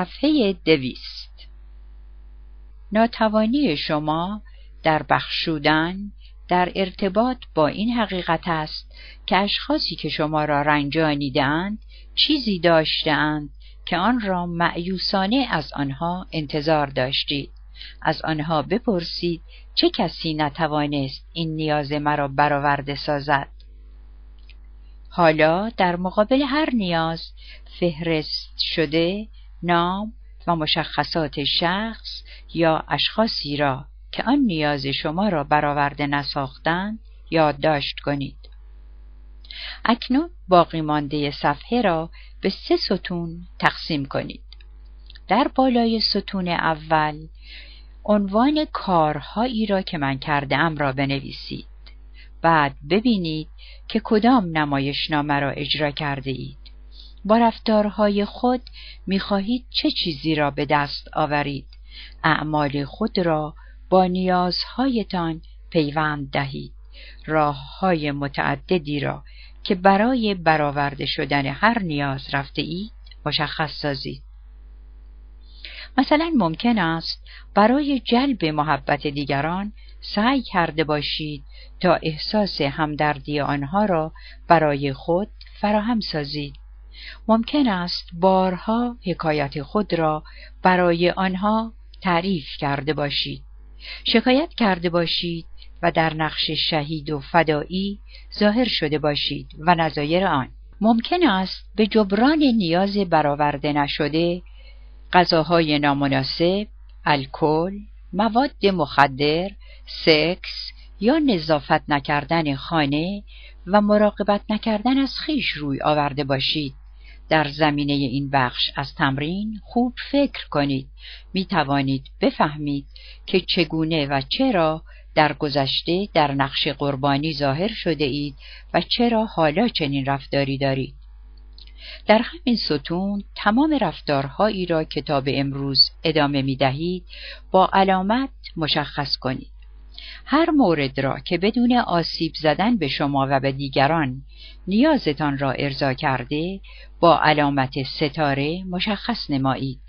صفحه دویست. ناتوانی شما در بخشودن در ارتباط با این حقیقت است که اشخاصی که شما را رنجانیدند چیزی داشتهاند که آن را معیوسانه از آنها انتظار داشتید. از آنها بپرسید چه کسی نتوانست این نیاز مرا برآورده سازد. حالا در مقابل هر نیاز فهرست شده نام و مشخصات شخص یا اشخاصی را که آن نیاز شما را برآورده نساختند یادداشت کنید. اکنون باقی مانده صفحه را به سه ستون تقسیم کنید. در بالای ستون اول عنوان کارهایی را که من کرده ام را بنویسید. بعد ببینید که کدام نمایشنامه را اجرا کرده اید با رفتارهای خود می‌خواهید چه چیزی را به دست آورید؟ اعمال خود را با نیازهایتان پیوند دهید. راه های متعددی را که برای برآورده شدن هر نیاز رفته اید مشخص سازید. مثلا ممکن است برای جلب محبت دیگران سعی کرده باشید تا احساس همدردی آنها را برای خود فراهم سازید. ممکن است بارها حکایت خود را برای آنها تعریف کرده باشید. شکایت کرده باشید و در نقش شهید و فدایی ظاهر شده باشید و نظایر آن. ممکن است به جبران نیاز برآورده نشده غذاهای نامناسب الکل مواد مخدر سکس یا نظافت نکردن خانه و مراقبت نکردن از خیش روی آورده باشید. در زمینه این بخش از تمرین خوب فکر کنید. می توانید بفهمید که چگونه و چرا در گذشته در نقش قربانی ظاهر شده اید و چرا حالا چنین رفتاری دارید. در همین ستون تمام رفتارهایی را کتاب امروز ادامه می دهید با علامت مشخص کنید. هر مورد را که بدون آسیب زدن به شما و به دیگران نیازتان را ارضا کرده با علامت ستاره مشخص نمایید.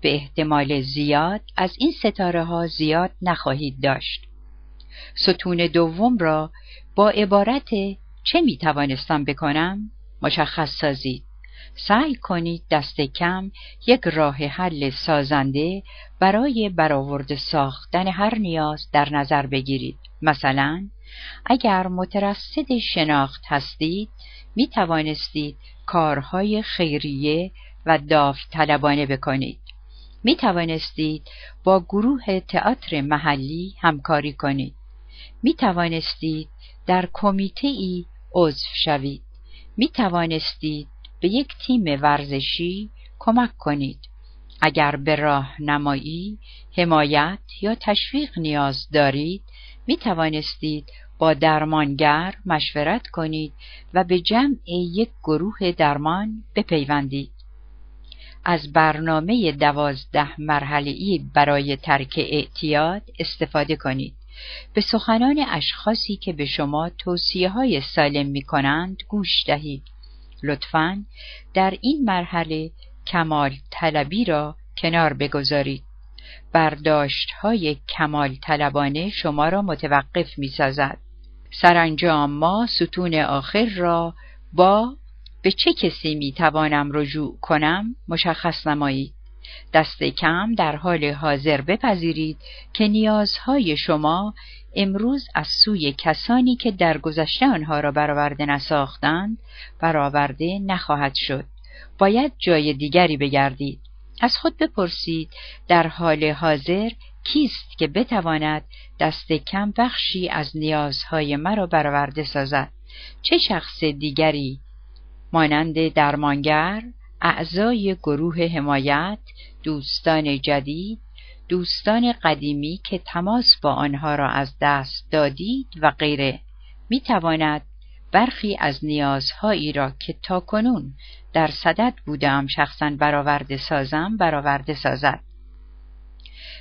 به احتمال زیاد از این ستاره ها زیاد نخواهید داشت. ستون دوم را با عبارت چه می توانستم بکنم؟ مشخص سازید. سعی کنید دست کم یک راه حل سازنده برای برآورده ساختن هر نیاز در نظر بگیرید. مثلا اگر مترصد شناخت هستید می توانستید کارهای خیریه و داوطلبانه بکنید. می توانستید با گروه تئاتر محلی همکاری کنید. می توانستید در کمیته ای عضو شوید. می توانستید به یک تیم ورزشی کمک کنید اگر به راهنمایی، حمایت یا تشویق نیاز دارید می توانستید با درمانگر مشورت کنید و به جمع یک گروه درمان بپیوندید. از برنامه دوازده مرحله‌ای برای ترک اعتیاد استفاده کنید. به سخنان اشخاصی که به شما توصیه های سالم می کنند گوش دهید. لطفا در این مرحله کمال طلبی را کنار بگذارید. برداشت های کمال طلبانه شما را متوقف می سازد. سرانجام ما ستون آخر را با به چه کسی می توانم رجوع کنم مشخص نمایید. دست کم در حال حاضر بپذیرید که نیازهای شما امروز از سوی کسانی که در گذشته آنها را برآورده نساختند برآورده نخواهد شد. باید جای دیگری بگردید. از خود بپرسید در حال حاضر کیست که بتواند دست کم بخشی از نیازهای مرا برآورده سازد؟ چه شخص دیگری مانند درمانگر اعضای گروه حمایت دوستان جدید دوستان قدیمی که تماس با آنها را از دست دادید و غیره. می تواند برخی از نیازهایی را که تا کنون در صدد بودم شخصا برآورده سازم برآورده سازد.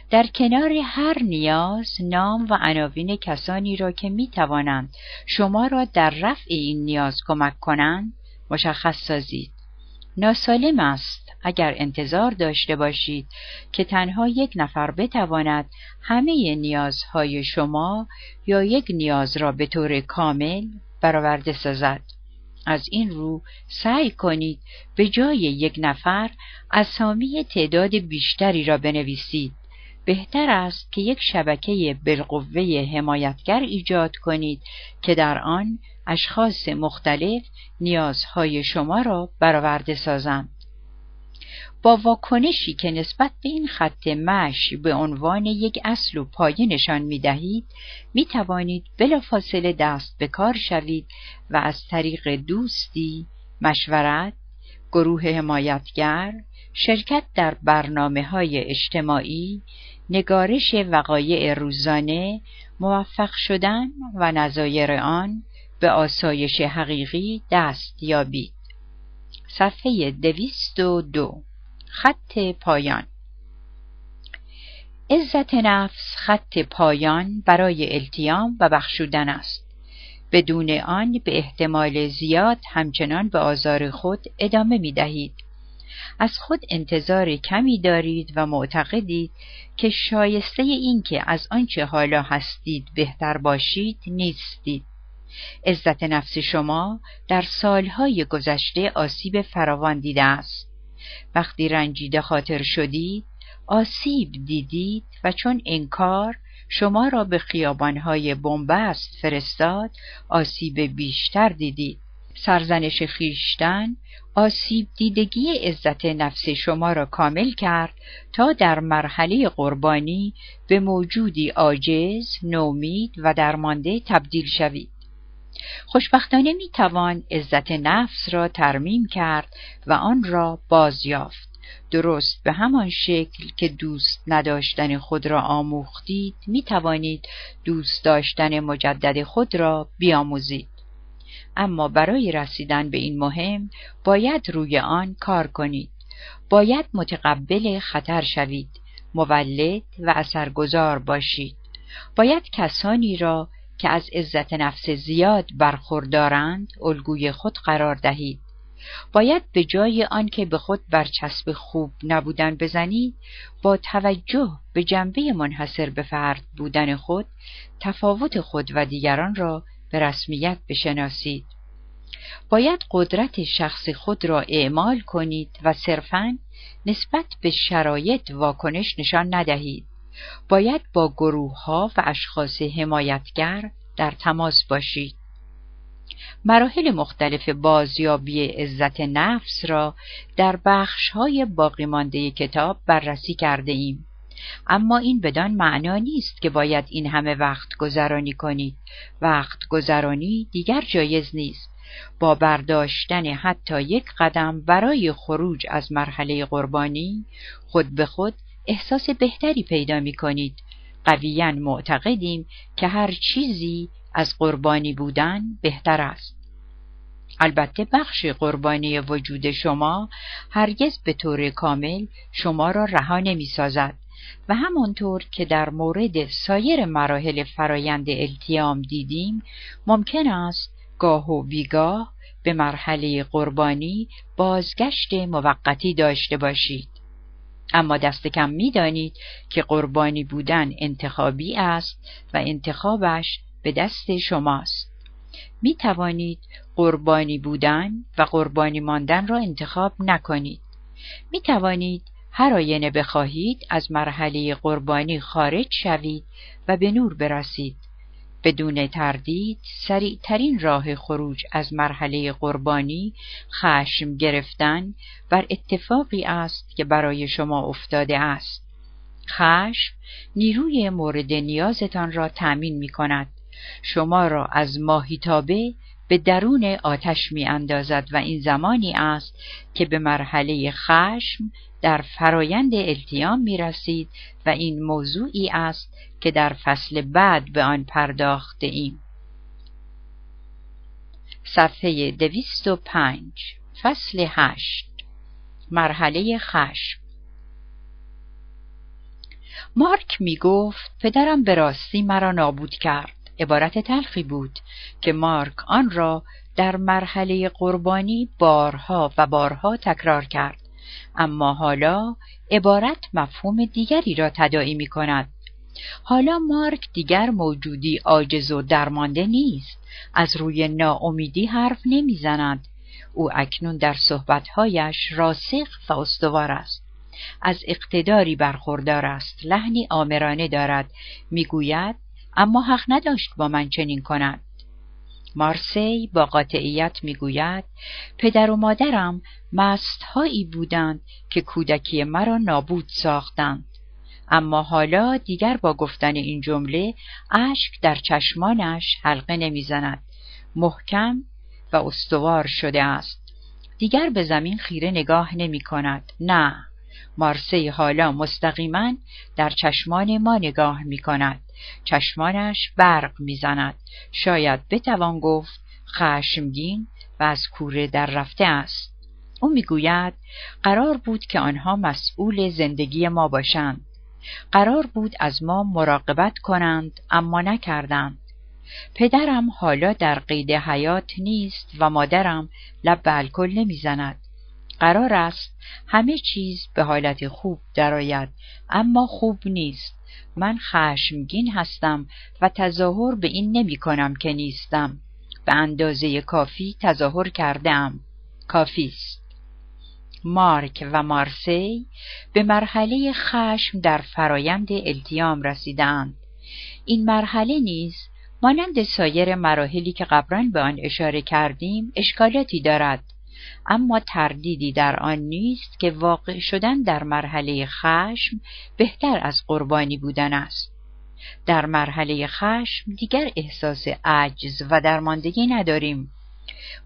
در کنار هر نیاز نام و عناوین کسانی را که می توانند شما را در رفع این نیاز کمک کنند مشخص سازید. ناسالم است. اگر انتظار داشته باشید که تنها یک نفر بتواند همه نیازهای شما یا یک نیاز را به طور کامل برآورده سازد. از این رو سعی کنید به جای یک نفر اسامی تعداد بیشتری را بنویسید. بهتر است که یک شبکه بالقوه حمایتگر ایجاد کنید که در آن اشخاص مختلف نیازهای شما را برآورده سازند با واکنشی که نسبت به این خط مشی به عنوان یک اصل و پایه نشان می دهید می توانید بلافاصله دست به کار شوید و از طریق دوستی، مشورت، گروه حمایتگر، شرکت در برنامه های اجتماعی، نگارش وقایع روزانه، موفق شدن و نظایر آن به آسایش حقیقی دست یابید. صفحه دویست و دو خط پایان عزت نفس خط پایان برای التیام و بخشودن است بدون آن به احتمال زیاد همچنان به آزار خود ادامه می دهید. از خود انتظار کمی دارید و معتقدید که شایسته این که از آنچه حالا هستید بهتر باشید نیستید. عزت نفس شما در سالهای گذشته آسیب فراوان دیده است. وقتی رنجیده خاطر شدید آسیب دیدید و چون انکار شما را به خیابانهای بنبست فرستاد آسیب بیشتر دیدید سرزنش خیشتن آسیب دیدگی عزت نفس شما را کامل کرد تا در مرحله قربانی به موجودی عاجز، نومید و درمانده تبدیل شوید. خوشبختانه می توان عزت نفس را ترمیم کرد و آن را بازیافت. درست به همان شکل که دوست نداشتن خود را آموختید می توانید دوست داشتن مجدد خود را بیاموزید. اما برای رسیدن به این مهم باید روی آن کار کنید. باید متقبل خطر شوید مولد و اثرگذار باشید. باید کسانی را که از عزت نفس زیاد برخوردارند الگوی خود قرار دهید. باید به جای آنکه به خود برچسب خوب نبودن بزنید با توجه به جنبه منحصر به فرد بودن خود تفاوت خود و دیگران را به رسمیت بشناسید. باید قدرت شخص خود را اعمال کنید و صرفاً نسبت به شرایط واکنش نشان ندهید. باید با گروه ها و اشخاص حمایتگر در تماس باشید. مراحل مختلف بازیابی عزت نفس را در بخش های باقی مانده کتاب بررسی کرده ایم. اما این بدان معنا نیست که باید این همه وقت گذرانی کنید. وقت گذرانی دیگر جایز نیست. با برداشتن حتی یک قدم برای خروج از مرحله قربانی خود به خود احساس بهتری پیدا می کنید. قویا معتقدیم که هر چیزی از قربانی بودن بهتر است. البته بخش قربانی وجود شما هرگز به طور کامل شما را رها نمی سازد و همانطور که در مورد سایر مراحل فرایند التیام دیدیم ممکن است گاه و بیگاه به مرحله قربانی بازگشت موقتی داشته باشید. اما دست کم می‌دانید که قربانی بودن انتخابی است و انتخابش به دست شماست. می توانید قربانی بودن و قربانی ماندن را انتخاب نکنید. می توانید هر آینه بخواهید از مرحله قربانی خارج شوید و به نور برسید. بدون تردید سریعترین راه خروج از مرحله قربانی خشم گرفتن بر اتفاقی است که برای شما افتاده است. خشم نیروی مورد نیازتان را تأمین می کند. شما را از ماهیتابه به درون آتش می اندازد و این زمانی است که به مرحله خشم در فرایند التیام می رسید و این موضوعی است که در فصل بعد به آن پرداخته ایم. صفحه دویست و پنج فصل هشت مرحله خشم. مارک می گفت پدرم به راستی مرا نابود کرد. عبارت تلخی بود که مارک آن را در مرحله قربانی بارها و بارها تکرار کرد. اما حالا عبارت مفهوم دیگری را تداعی می کند. حالا مارک دیگر موجودی عاجز و درمانده نیست. از روی ناامیدی حرف نمی‌زند او اکنون در صحبتهایش راسخ و استوار است. از اقتداری برخوردار است. لحنی آمرانه دارد. می‌گوید اما حق نداشت با من چنین کند. مارسی با قاطعیت می‌گوید پدر و مادرم مستهایی بودند که کودکی مرا نابود ساختند. اما حالا دیگر با گفتن این جمله اشک در چشمانش حلقه نمی‌زند. محکم و استوار شده است. دیگر به زمین خیره نگاه نمی کند نه مارسی حالا مستقیما در چشمان ما نگاه می کند چشمانش برق می‌زند. شاید بتوان گفت خشمگین و از کوره در رفته است. او می‌گوید قرار بود که آنها مسئول زندگی ما باشند. قرار بود از ما مراقبت کنند اما نکردند. پدرم حالا در قید حیات نیست و مادرم لب به الکل نمی‌زند. قرار است همه چیز به حالت خوب درآید اما خوب نیست. من خشمگین هستم و تظاهر به این نمی کنم که نیستم. به اندازه کافی تظاهر کردم کافی است. مارک و مارسی به مرحله خشم در فرایند التیام رسیدند این مرحله نیز مانند سایر مراحلی که قبلا به آن اشاره کردیم اشکالاتی دارد. اما تردیدی در آن نیست که واقع شدن در مرحله خشم بهتر از قربانی بودن است. در مرحله خشم دیگر احساس عجز و درماندگی نداریم.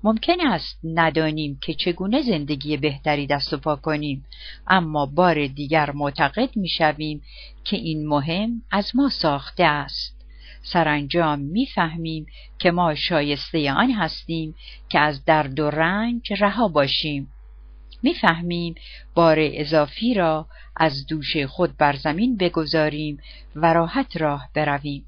ممکن است ندانیم که چگونه زندگی بهتری دست و پا کنیم اما بار دیگر معتقد می‌شویم که این مهم از ما ساخته است. سرانجام می‌فهمیم که ما شایسته آن هستیم که از درد و رنج رها باشیم می‌فهمیم بار اضافی را از دوش خود بر زمین بگذاریم و راحت راه برویم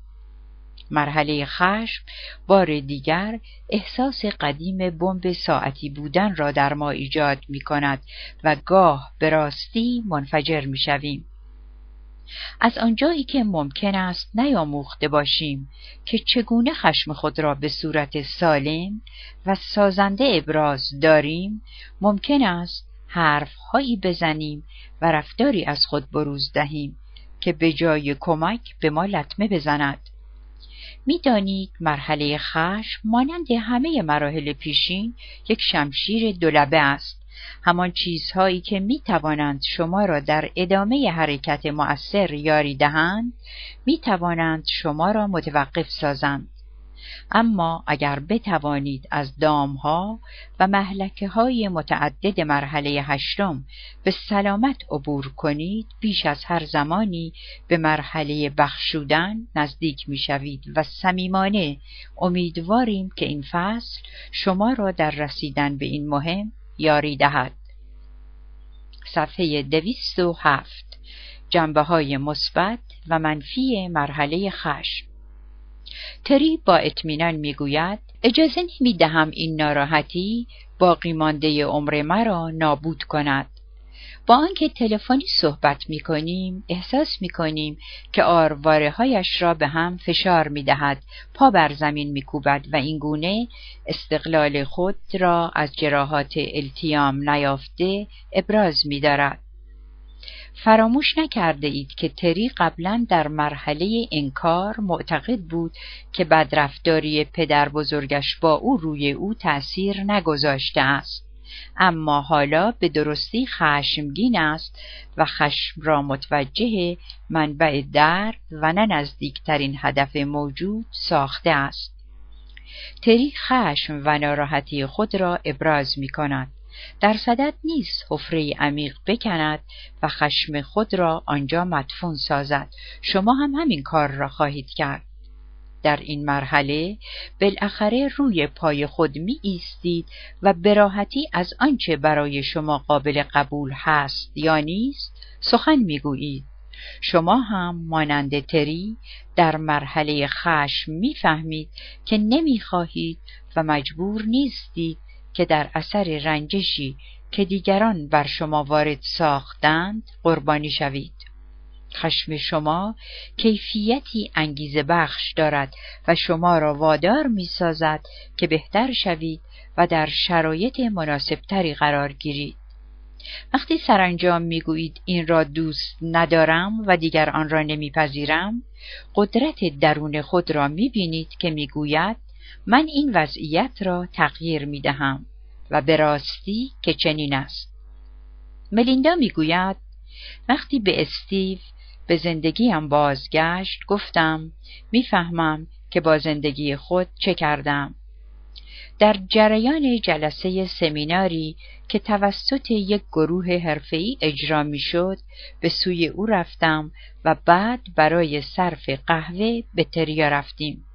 مرحله خشم بار دیگر احساس قدیم بمب ساعتی بودن را در ما ایجاد می کند و گاه به راستی منفجر می شویم. از آنجایی که ممکن است نیاموخته باشیم که چگونه خشم خود را به صورت سالم و سازنده ابراز داریم ممکن است حرفهایی بزنیم و رفتاری از خود بروز دهیم که به جای کمک به ما لطمه بزند. می‌دانید مرحله خشم مانند همه مراحل پیشین یک شمشیر دولبه است. همان چیزهایی که می توانند شما را در ادامه حرکت مؤثر یاری دهند می توانند شما را متوقف سازند. اما اگر بتوانید از دامها و محلکه های متعدد مرحله هشتم به سلامت عبور کنید بیش از هر زمانی به مرحله بخشودن نزدیک می‌شوید و صمیمانه امیدواریم که این فصل شما را در رسیدن به این مهم یاری دهد. صفحه دویست و هفت. جنبه های مثبت و منفی مرحله خشم. تری با اطمینان می‌گوید اجازه نمی دهم این ناراحتی باقی مانده عمر مرا نابود کند. با آنکه تلفنی صحبت می کنیم احساس می کنیم که آرواره هایش را به هم فشار می دهد پا بر زمین می کوبد و این گونه استقلال خود را از جراحات التیام نیافته ابراز می دارد. فراموش نکرده اید که تری قبلا در مرحله انکار معتقد بود که بدرفتاری پدر بزرگش با او روی او تأثیر نگذاشته است. اما حالا به درستی خشمگین است و خشم را متوجه منبع درد و نه نزدیکترین هدف موجود ساخته است. تری خشم و ناراحتی خود را ابراز می کند. در صدت نیست حفره عمیق بکند و خشم خود را آنجا مدفون سازد شما هم همین کار را خواهید کرد در این مرحله بالاخره روی پای خود می ایستید و براحتی از آنچه برای شما قابل قبول هست یا نیست سخن می گویید شما هم مانند تری در مرحله خشم می‌فهمید که نمی‌خواهید و مجبور نیستید که در اثر رنجشی که دیگران بر شما وارد ساختند قربانی شوید. خشم شما کیفیتی انگیزه بخش دارد و شما را وادار می سازد که بهتر شوید و در شرایط مناسبتری قرار گیرید. وقتی سرانجام می‌گویید این را دوست ندارم و دیگر آن را نمیپذیرم قدرت درون خود را می‌بینید که می‌گوید من این وضعیت را تغییر می‌دهم و به راستی که چنین است ملیندا می‌گوید وقتی به استیو به زندگیم بازگشت گفتم می‌فهمم که با زندگی خود چه کردم. در جریان جلسه سمیناری که توسط یک گروه حرفه‌ای اجرا می‌شد به سوی او رفتم و بعد برای صرف قهوه به تریا رفتیم.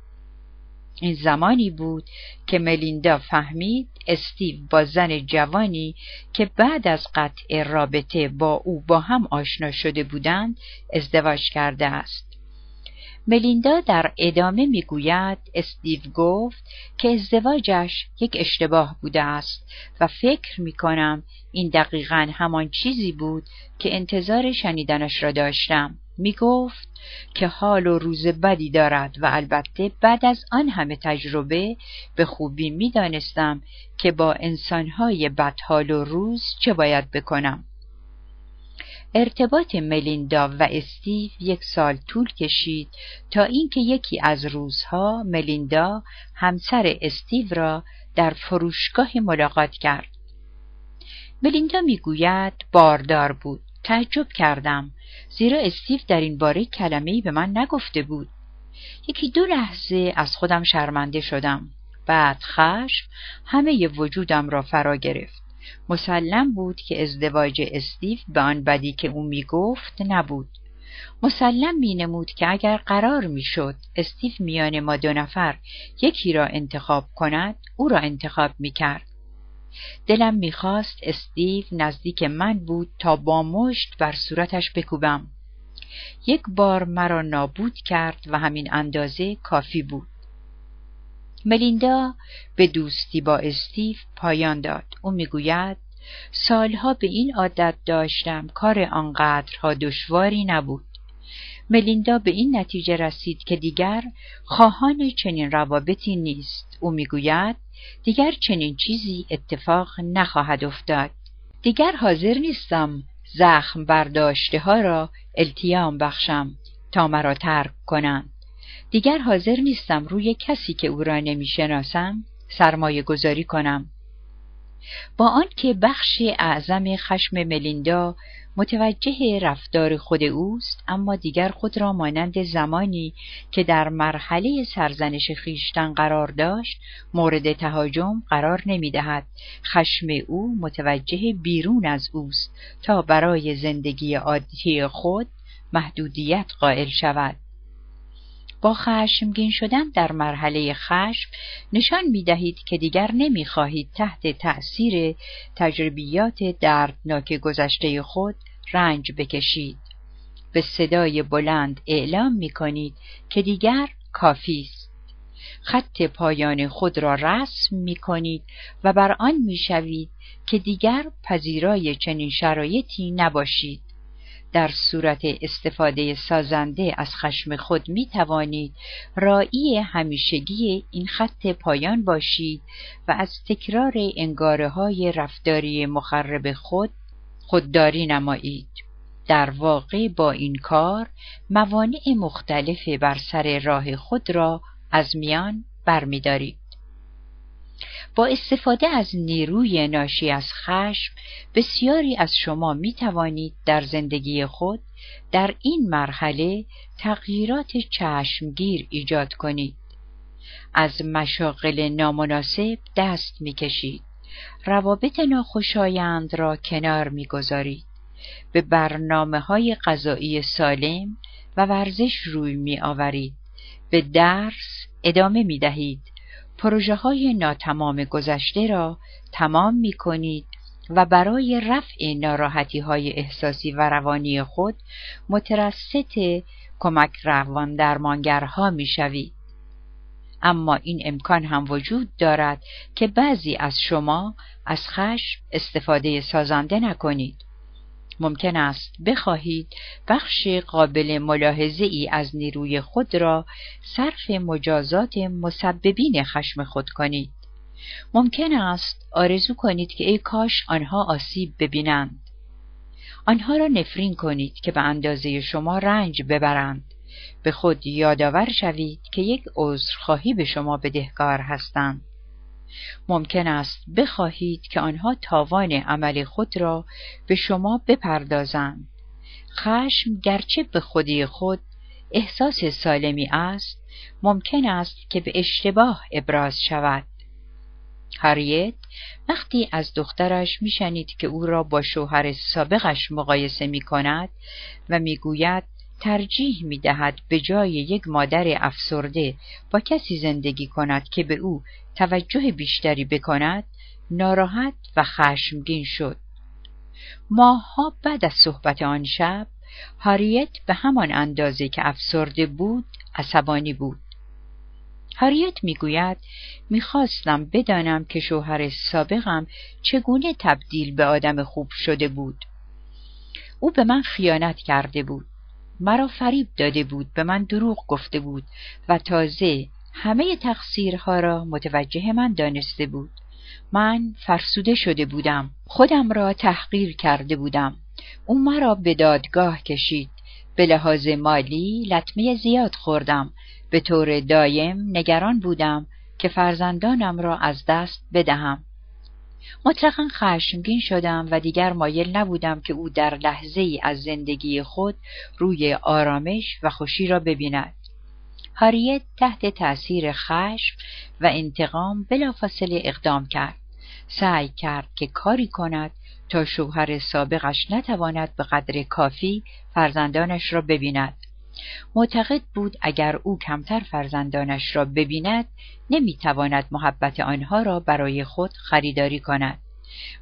این زمانی بود که ملیندا فهمید استیو با زن جوانی که بعد از قطع رابطه با او با هم آشنا شده بودند ازدواج کرده است. ملیندا در ادامه می‌گوید استیو گفت که ازدواجش یک اشتباه بوده است و فکر می کنم این دقیقا همان چیزی بود که انتظار شنیدنش را داشتم. می گفت که حال و روز بدی دارد و البته بعد از آن همه تجربه به خوبی می دانستم که با انسانهای بدحال و روز چه باید بکنم. ارتباط ملیندا و استیو یک سال طول کشید تا اینکه یکی از روزها ملیندا همسر استیو را در فروشگاهی ملاقات کرد. ملیندا می‌گوید باردار بود. تعجب کردم زیرا استیو در این باره کلمه به من نگفته بود. یکی دو لحظه از خودم شرمنده شدم. بعد خشم همه وجودم را فرا گرفت. مسلم بود که ازدواج استیو به آن بدی که او می گفت نبود. مسلم می نمود که اگر قرار می شد استیو میان ما دو نفر یکی را انتخاب کند او را انتخاب می کرد. دلم می‌خواست استیو نزدیک من بود تا با مشت بر صورتش بکوبم. یک بار مرا نابود کرد و همین اندازه کافی بود. ملیندا به دوستی با استیو پایان داد. او می‌گوید سالها به این عادت داشتم کار آنقدرها دشواری نبود. ملیندا به این نتیجه رسید که دیگر خواهان چنین روابطی نیست. او می‌گوید دیگر چنین چیزی اتفاق نخواهد افتاد. دیگر حاضر نیستم زخم برداشته ها را التیام بخشم تا مرا ترک کنند. دیگر حاضر نیستم روی کسی که او را نمی‌شناسم سرمایه گذاری کنم. با آنکه بخش اعظم خشم ملیندا متوجه رفتار خود اوست اما دیگر خود را مانند زمانی که در مرحله سرزنش خیشتن قرار داشت مورد تهاجم قرار نمی‌دهد. خشم او متوجه بیرون از اوست تا برای زندگی عادی خود محدودیت قائل شود. با خشمگین شدن در مرحله خشم نشان می دهید که دیگر نمی خواهید تحت تأثیر تجربیات دردناک گذشته خود رنج بکشید. به صدای بلند اعلام می کنید که دیگر کافی است. خط پایان خود را رسم می کنید و بر آن می شوید که دیگر پذیرای چنین شرایطی نباشید. در صورت استفاده سازنده از خشم خود می توانید رائی همیشگی این خط پایان باشید و از تکرار انگاره های رفتاری مخرب خود خودداری نمایید. در واقع با این کار موانع مختلف بر سر راه خود را از میان برمیدارید. با استفاده از نیروی ناشی از خشم بسیاری از شما می توانید در زندگی خود در این مرحله تغییرات چشمگیر ایجاد کنید. از مشاغل نامناسب دست می کشید. روابط ناخوشایند را کنار می گذارید. به برنامه های غذایی سالم و ورزش روی می آورید. به درس ادامه می دهید. پروژه های ناتمام گذشته را تمام می کنید و برای رفع ناراحتی های احساسی و روانی خود مترست کمک روان درمانگرها می شوید. اما این امکان هم وجود دارد که بعضی از شما از خشم استفاده سازنده نکنید. ممکن است بخواهید بخش قابل ملاحظه ای از نیروی خود را صرف مجازات مسببین خشم خود کنید. ممکن است آرزو کنید که ای کاش آنها آسیب ببینند. آنها را نفرین کنید که به اندازه شما رنج ببرند. به خود یادآور شوید که یک عذرخواهی به شما بدهکار هستند. ممکن است بخواهید که آنها تاوان عمل خود را به شما بپردازند. خشم گرچه به خودی خود احساس سالمی است ممکن است که به اشتباه ابراز شود هاریت وقتی از دخترش میشنید که او را با شوهر سابقش مقایسه می کند و می‌گوید ترجیح می دهد به جای یک مادر افسرده با کسی زندگی کند که به او توجه بیشتری بکند ناراحت و خشمگین شد. ماهها بعد از صحبت آن شب هاریت به همان اندازه که افسرده بود عصبانی بود. هاریت می‌گوید می‌خواستم بدانم که شوهر سابقم چگونه تبدیل به آدم خوب شده بود. او به من خیانت کرده بود. مرا فریب داده بود به من دروغ گفته بود و تازه همه تقصیرها را متوجه من دانسته بود. من فرسوده شده بودم خودم را تحقیر کرده بودم. او مرا به دادگاه کشید. به لحاظ مالی لطمه زیاد خوردم. به طور دایم نگران بودم که فرزندانم را از دست بدهم. مطلقا خشمگین شدم و دیگر مایل نبودم که او در لحظه ای از زندگی خود روی آرامش و خوشی را ببیند. هاریت تحت تأثیر خشم و انتقام بلافاصله اقدام کرد. سعی کرد که کاری کند تا شوهر سابقش نتواند به قدر کافی فرزندانش را ببیند. معتقد بود اگر او کمتر فرزندانش را ببیند نمی‌تواند محبت آنها را برای خود خریداری کند.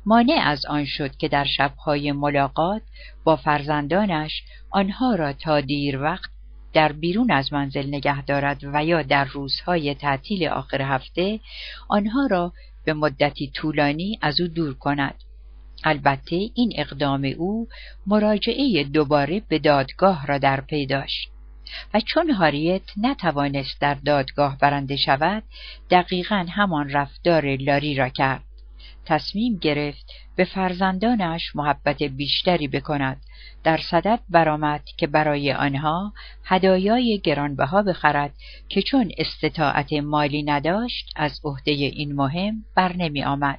مانع از آن شد که در شبهای ملاقات با فرزندانش آنها را تا دیر وقت در بیرون از منزل نگه دارد و یا در روزهای تعطیل آخر هفته آنها را به مدتی طولانی از او دور کند. البته این اقدام او مراجعه دوباره به دادگاه را در پی داشت و چون هاریت نتوانست در دادگاه برنده شود دقیقا همان رفتار لاری را کرد تصمیم گرفت به فرزندانش محبت بیشتری بکند در صدد برآمد که برای آنها هدایای گرانبها بخرد که چون استطاعت مالی نداشت از عهده این مهم بر نمی آمد.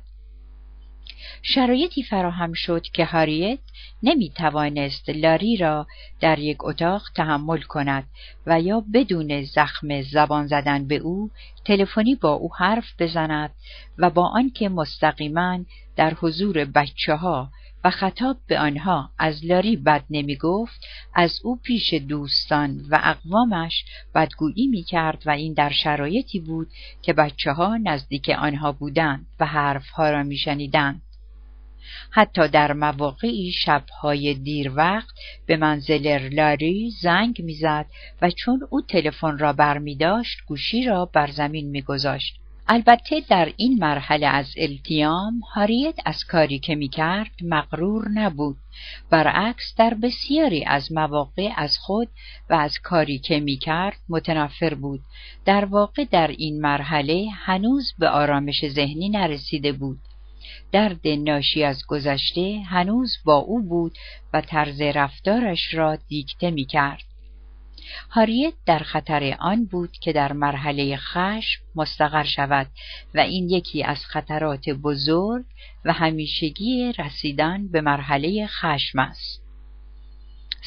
شرایطی فراهم شد که هاریت نمی توانست لاری را در یک اتاق تحمل کند و یا بدون زخم زبان زدن به او تلفنی با او حرف بزند و با آنکه مستقیما در حضور بچه ها و خطاب به آنها از لاری بد نمی گفت از او پیش دوستان و اقوامش بدگویی می کرد و این در شرایطی بود که بچه ها نزدیک آنها بودند و حرفها را می شنیدند. حتی در مواقعی شبهای دیر وقت به منزل لاری زنگ می‌زد و چون او تلفن را برمی داشت گوشی را بر زمین میگذاشت. البته در این مرحله از التیام هاریت از کاری که می‌کرد مغرور نبود. برعکس در بسیاری از مواقع از خود و از کاری که می‌کرد متنفر بود. در واقع در این مرحله هنوز به آرامش ذهنی نرسیده بود. درد ناشی از گذشته هنوز با او بود و طرز رفتارش را دیکته می کرد. هاریت در خطر آن بود که در مرحله خشم مستقر شود و این یکی از خطرات بزرگ و همیشگی رسیدن به مرحله خشم است.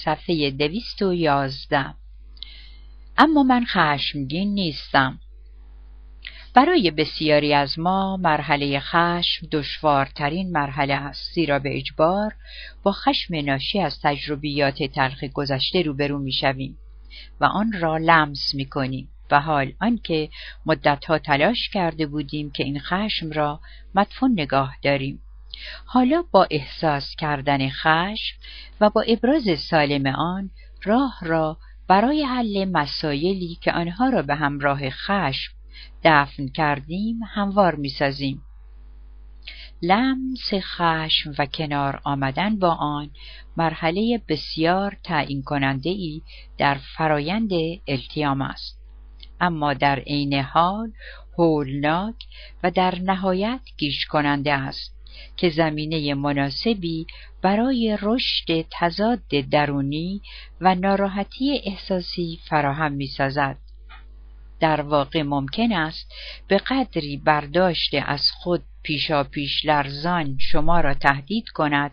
صفحه دویست و یازده اما من خشمگین نیستم برای بسیاری از ما مرحله خشم دشوارترین مرحله است زیرا به اجبار با خشم ناشی از تجربیات تلخ گذشته روبرو می‌شویم و آن را لمس می‌کنیم و حال آنکه مدتها تلاش کرده بودیم که این خشم را مدفون نگاه داریم. حالا با احساس کردن خشم و با ابراز سالم آن راه را برای حل مسایلی که آنها را به همراه خشم دفن کردیم هموار می‌سازیم لمس خشم و کنار آمدن با آن مرحله بسیار تعیین کننده ای در فرایند التیام است اما در عین حال هولناک و در نهایت گیش کننده است که زمینه مناسبی برای رشد تضاد درونی و ناراحتی احساسی فراهم می سازد. در واقع ممکن است به قدری برداشت از خود پیشا پیش لرزان شما را تهدید کند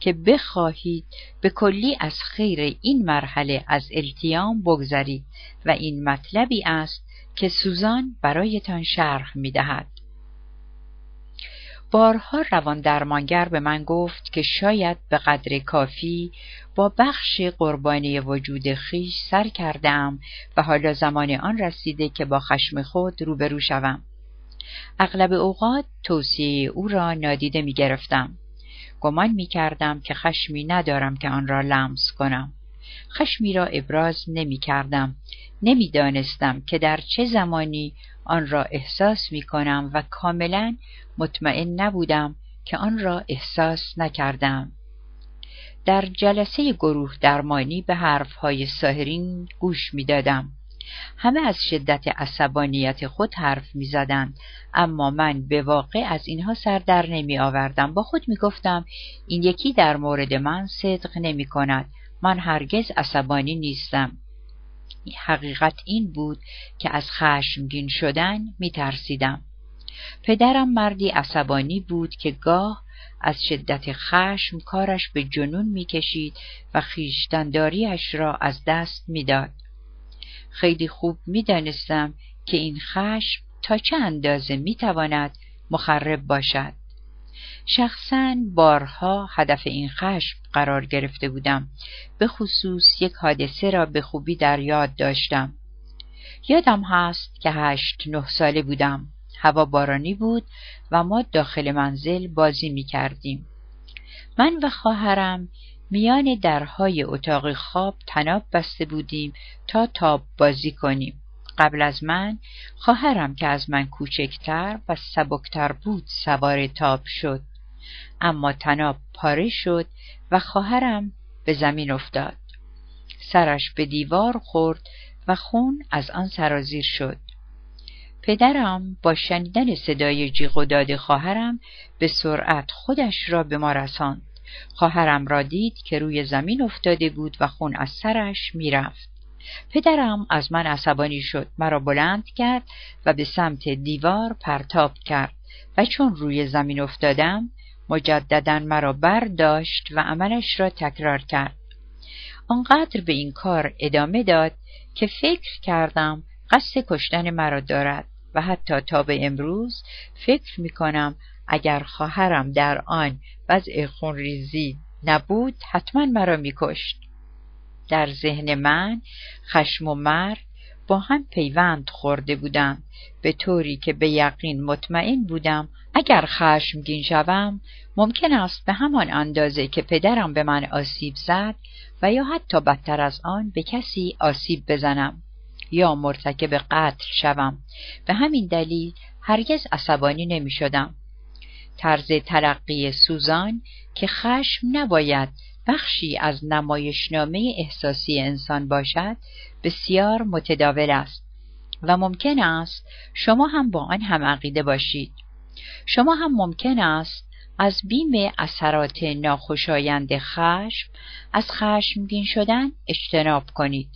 که بخواهید به کلی از خیر این مرحله از التیام بگذرید و این مطلبی است که سوزان برایتان شرح می دهد. بارها روان درمانگر به من گفت که شاید به قدر کافی با بخش قربانی وجود خیش سر کردم و حالا زمان آن رسیده که با خشم خود روبرو شوم. اغلب اوقات توصیه او را نادیده می گرفتم. گمان می کردم که خشمی ندارم که آن را لمس کنم. خشمی را ابراز نمی کردم. نمی دانستم که در چه زمانی آن را احساس می کنم و کاملا مطمئن نبودم که آن را احساس نکردم. در جلسه گروه درمانی به حرفهای ساهرین گوش می دادم. همه از شدت عصبانیت خود حرف می زدن. اما من به واقع از اینها سر در نمی آوردم. با خود می گفتم این یکی در مورد من صدق نمی کند. من هرگز عصبانی نیستم. حقیقت این بود که از خشمگین شدن می ترسیدم. پدرم مردی عصبانی بود که گاه از شدت خشم کارش به جنون می‌کشید و خیشتنداریش را از دست می‌داد. خیلی خوب می‌دانستم که این خشم تا چه اندازه می‌تواند مخرب باشد. شخصا بارها هدف این خشم قرار گرفته بودم به خصوص یک حادثه را به خوبی در یاد داشتم یادم هست که هشت نه ساله بودم هوا بارانی بود و ما داخل منزل بازی می کردیم. من و خواهرم میان درهای اتاق خواب تناب بسته بودیم تا تاب بازی کنیم. قبل از من خواهرم که از من کوچکتر و سبکتر بود سوار تاب شد. اما تناب پاره شد و خواهرم به زمین افتاد. سرش به دیوار خورد و خون از آن سرازیر شد. پدرم با شنیدن صدای جیغ و داد خواهرم به سرعت خودش را به ما رساند. خواهرم را دید که روی زمین افتاده بود و خون از سرش می‌رفت. پدرم از من عصبانی شد مرا بلند کرد و به سمت دیوار پرتاب کرد و چون روی زمین افتادم مجددا مرا برداشت و عملش را تکرار کرد. آنقدر به این کار ادامه داد که فکر کردم قصد کشتن مرا دارد و حتی تا به امروز فکر می کنم اگر خواهرم در آن وضع خونریزی نبود حتما مرا میکشت. در ذهن من خشم و مرگ با هم پیوند خورده بودند به طوری که به یقین مطمئن بودم اگر خشمگین شوم ممکن است به همان اندازه که پدرم به من آسیب زد و یا حتی بدتر از آن به کسی آسیب بزنم یا مرتکب قتل شوم به همین دلیل هرگز عصبانی نمی شدم. طرز تلقی سوزان که خشم نباید بخشی از نمایشنامه احساسی انسان باشد بسیار متداول است و ممکن است شما هم با آن هم عقیده باشید. شما هم ممکن است از بیم اثرات ناخوشایند خشم از خشمگین شدن اجتناب کنید.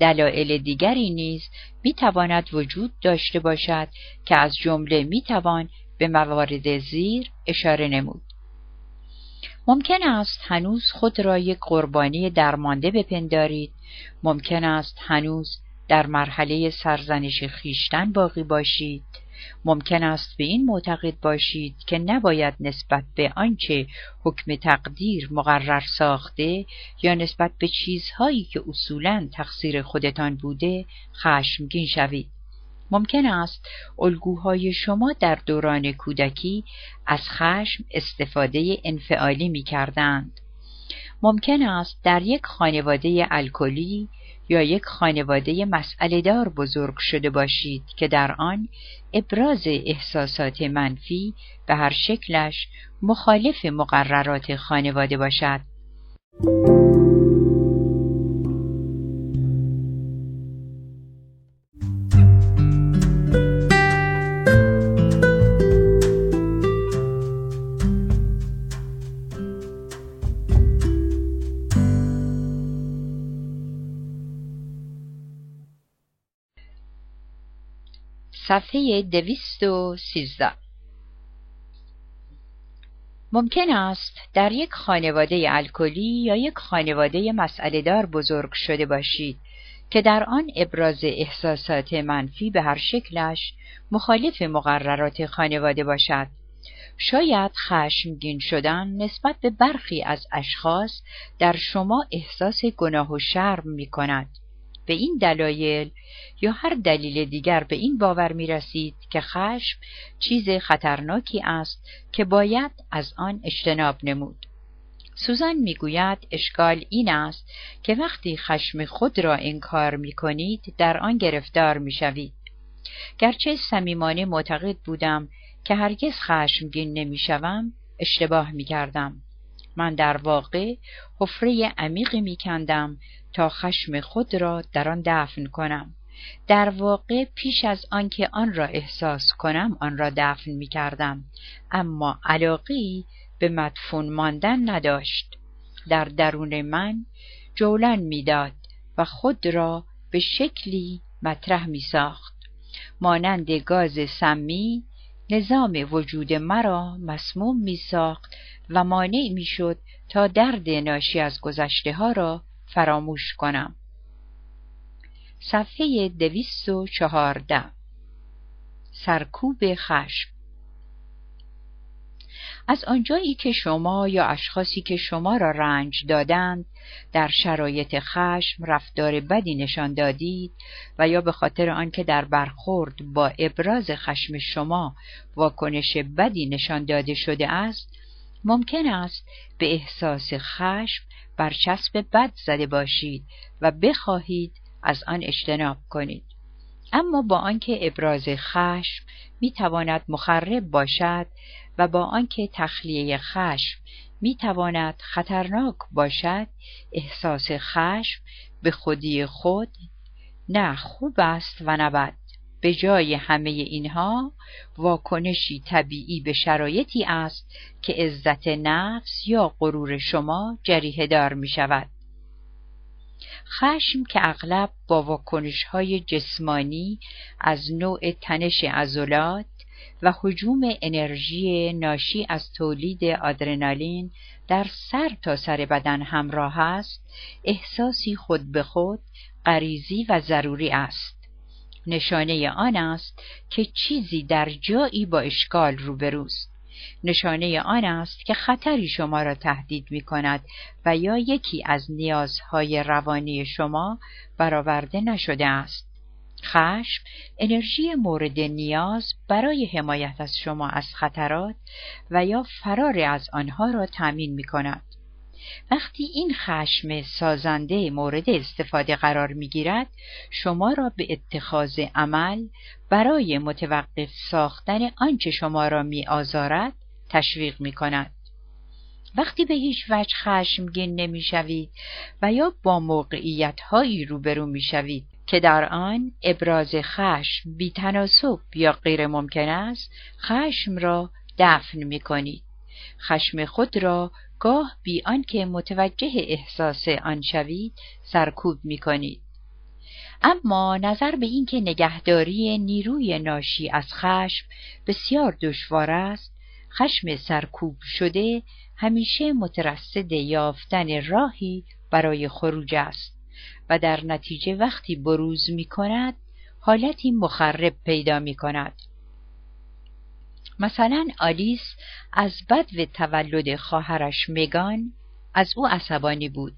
دلایل دیگری نیز می تواند وجود داشته باشد که از جمله می توان به موارد زیر اشاره نمود. ممکن است هنوز خود را یک قربانی درمانده بپندارید. ممکن است هنوز در مرحله سرزنش خیشتن باقی باشید. ممکن است به این معتقد باشید که نباید نسبت به آنچه حکم تقدیر مقرر ساخته یا نسبت به چیزهایی که اصولا تقصیر خودتان بوده خشمگین شوید. ممکن است الگوهای شما در دوران کودکی از خشم استفاده انفعالی می کردند. ممکن است در یک خانواده الکلی یا یک خانواده مسئله دار بزرگ شده باشید که در آن ابراز احساسات منفی به هر شکلش مخالف مقررات خانواده باشد. صفحه دویست و سیزده ممکن است در یک خانواده الکلی یا یک خانواده مسئله دار بزرگ شده باشید که در آن ابراز احساسات منفی به هر شکلش مخالف مقررات خانواده باشد. شاید خشمگین شدن نسبت به برخی از اشخاص در شما احساس گناه و شرم می کند. به این دلایل یا هر دلیل دیگر به این باور می رسید که خشم چیز خطرناکی است که باید از آن اجتناب نمود. سوزان می‌گوید اشکال این است که وقتی خشم خود را انکار می کنید در آن گرفتار می شوید. گرچه صمیمانه معتقد بودم که هرگز خشمگین نمی شوم اشتباه می کردم. من در واقع حفره عمیقی می کندم تا خشم خود را در آن دفن کنم. در واقع پیش از آنکه آن را احساس کنم آن را دفن می کردم. اما علاقی به مدفون ماندن نداشت. در درون من جولان می‌داد و خود را به شکلی مطرح می ساخت مانند گاز سمی نظام وجود مرا مسموم می ساخت و مانع می شد تا درد ناشی از گذشته ها را فراموش کنم. صفحه دویست و چهارده سرکوب خشم از آنجایی که شما یا اشخاصی که شما را رنج دادند در شرایط خشم رفتار بدی نشان دادید و یا به خاطر آنکه در برخورد با ابراز خشم شما واکنش بدی نشان داده شده است ممکن است به احساس خشم برچسب بد زده باشید و بخواهید از آن اجتناب کنید. اما با آنکه ابراز خشم می تواند مخرب باشد و با آنکه تخلیه خشم می تواند خطرناک باشد احساس خشم به خودی خود نه خوب است و نه بد. به جای همه اینها واکنشی طبیعی به شرایطی است که عزت نفس یا غرور شما جریه دار می شود. خشم که اغلب با واکنش های جسمانی از نوع تنش عضلات و حجوم انرژی ناشی از تولید آدرنالین در سر تا سر بدن همراه است احساسی خود به خود غریزی و ضروری است نشانه آن است که چیزی در جایی با اشکال روبروست نشانه آن است که خطری شما را تهدید می کند و یا یکی از نیازهای روانی شما برآورده نشده است خشم انرژی مورد نیاز برای حمایت از شما از خطرات و یا فرار از آنها را تأمین می کند. وقتی این خشم سازنده مورد استفاده قرار می گیرد شما را به اتخاذ عمل برای متوقف ساختن آنچه شما را می آزارد تشویق می کند. وقتی به هیچ وجه خشمگین نمی شوید و یا با موقعیت هایی روبرو می شوید که در آن ابراز خشم بی تناسب یا غیر ممکن است خشم را دفن می کنید. خشم خود را گاه بی آنکه متوجه احساس آن شوید سرکوب می کنید. اما نظر به اینکه نگهداری نیروی ناشی از خشم بسیار دشوار است خشم سرکوب شده همیشه مترصد یافتن راهی برای خروج است و در نتیجه وقتی بروز می کند حالتی مخرب پیدا می کند مثلا آلیس از بدو تولد خواهرش مگان از او عصبانی بود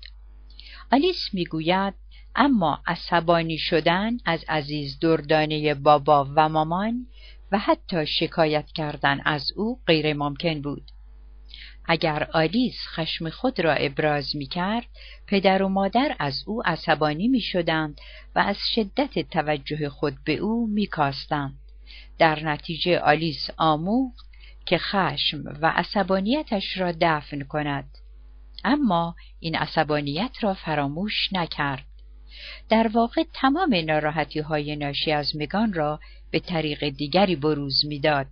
آلیس می‌گوید اما عصبانی شدن از عزیز دردانه بابا و مامان و حتی شکایت کردن از او غیر ممکن بود. اگر آلیس خشم خود را ابراز می کرد، پدر و مادر از او عصبانی می شدند و از شدت توجه خود به او می کاستند. در نتیجه آلیس آموخت که خشم و عصبانیتش را دفن کند. اما این عصبانیت را فراموش نکرد. در واقع تمام ناراحتی های ناشی از مگان را به طریق دیگری بروز می‌داد.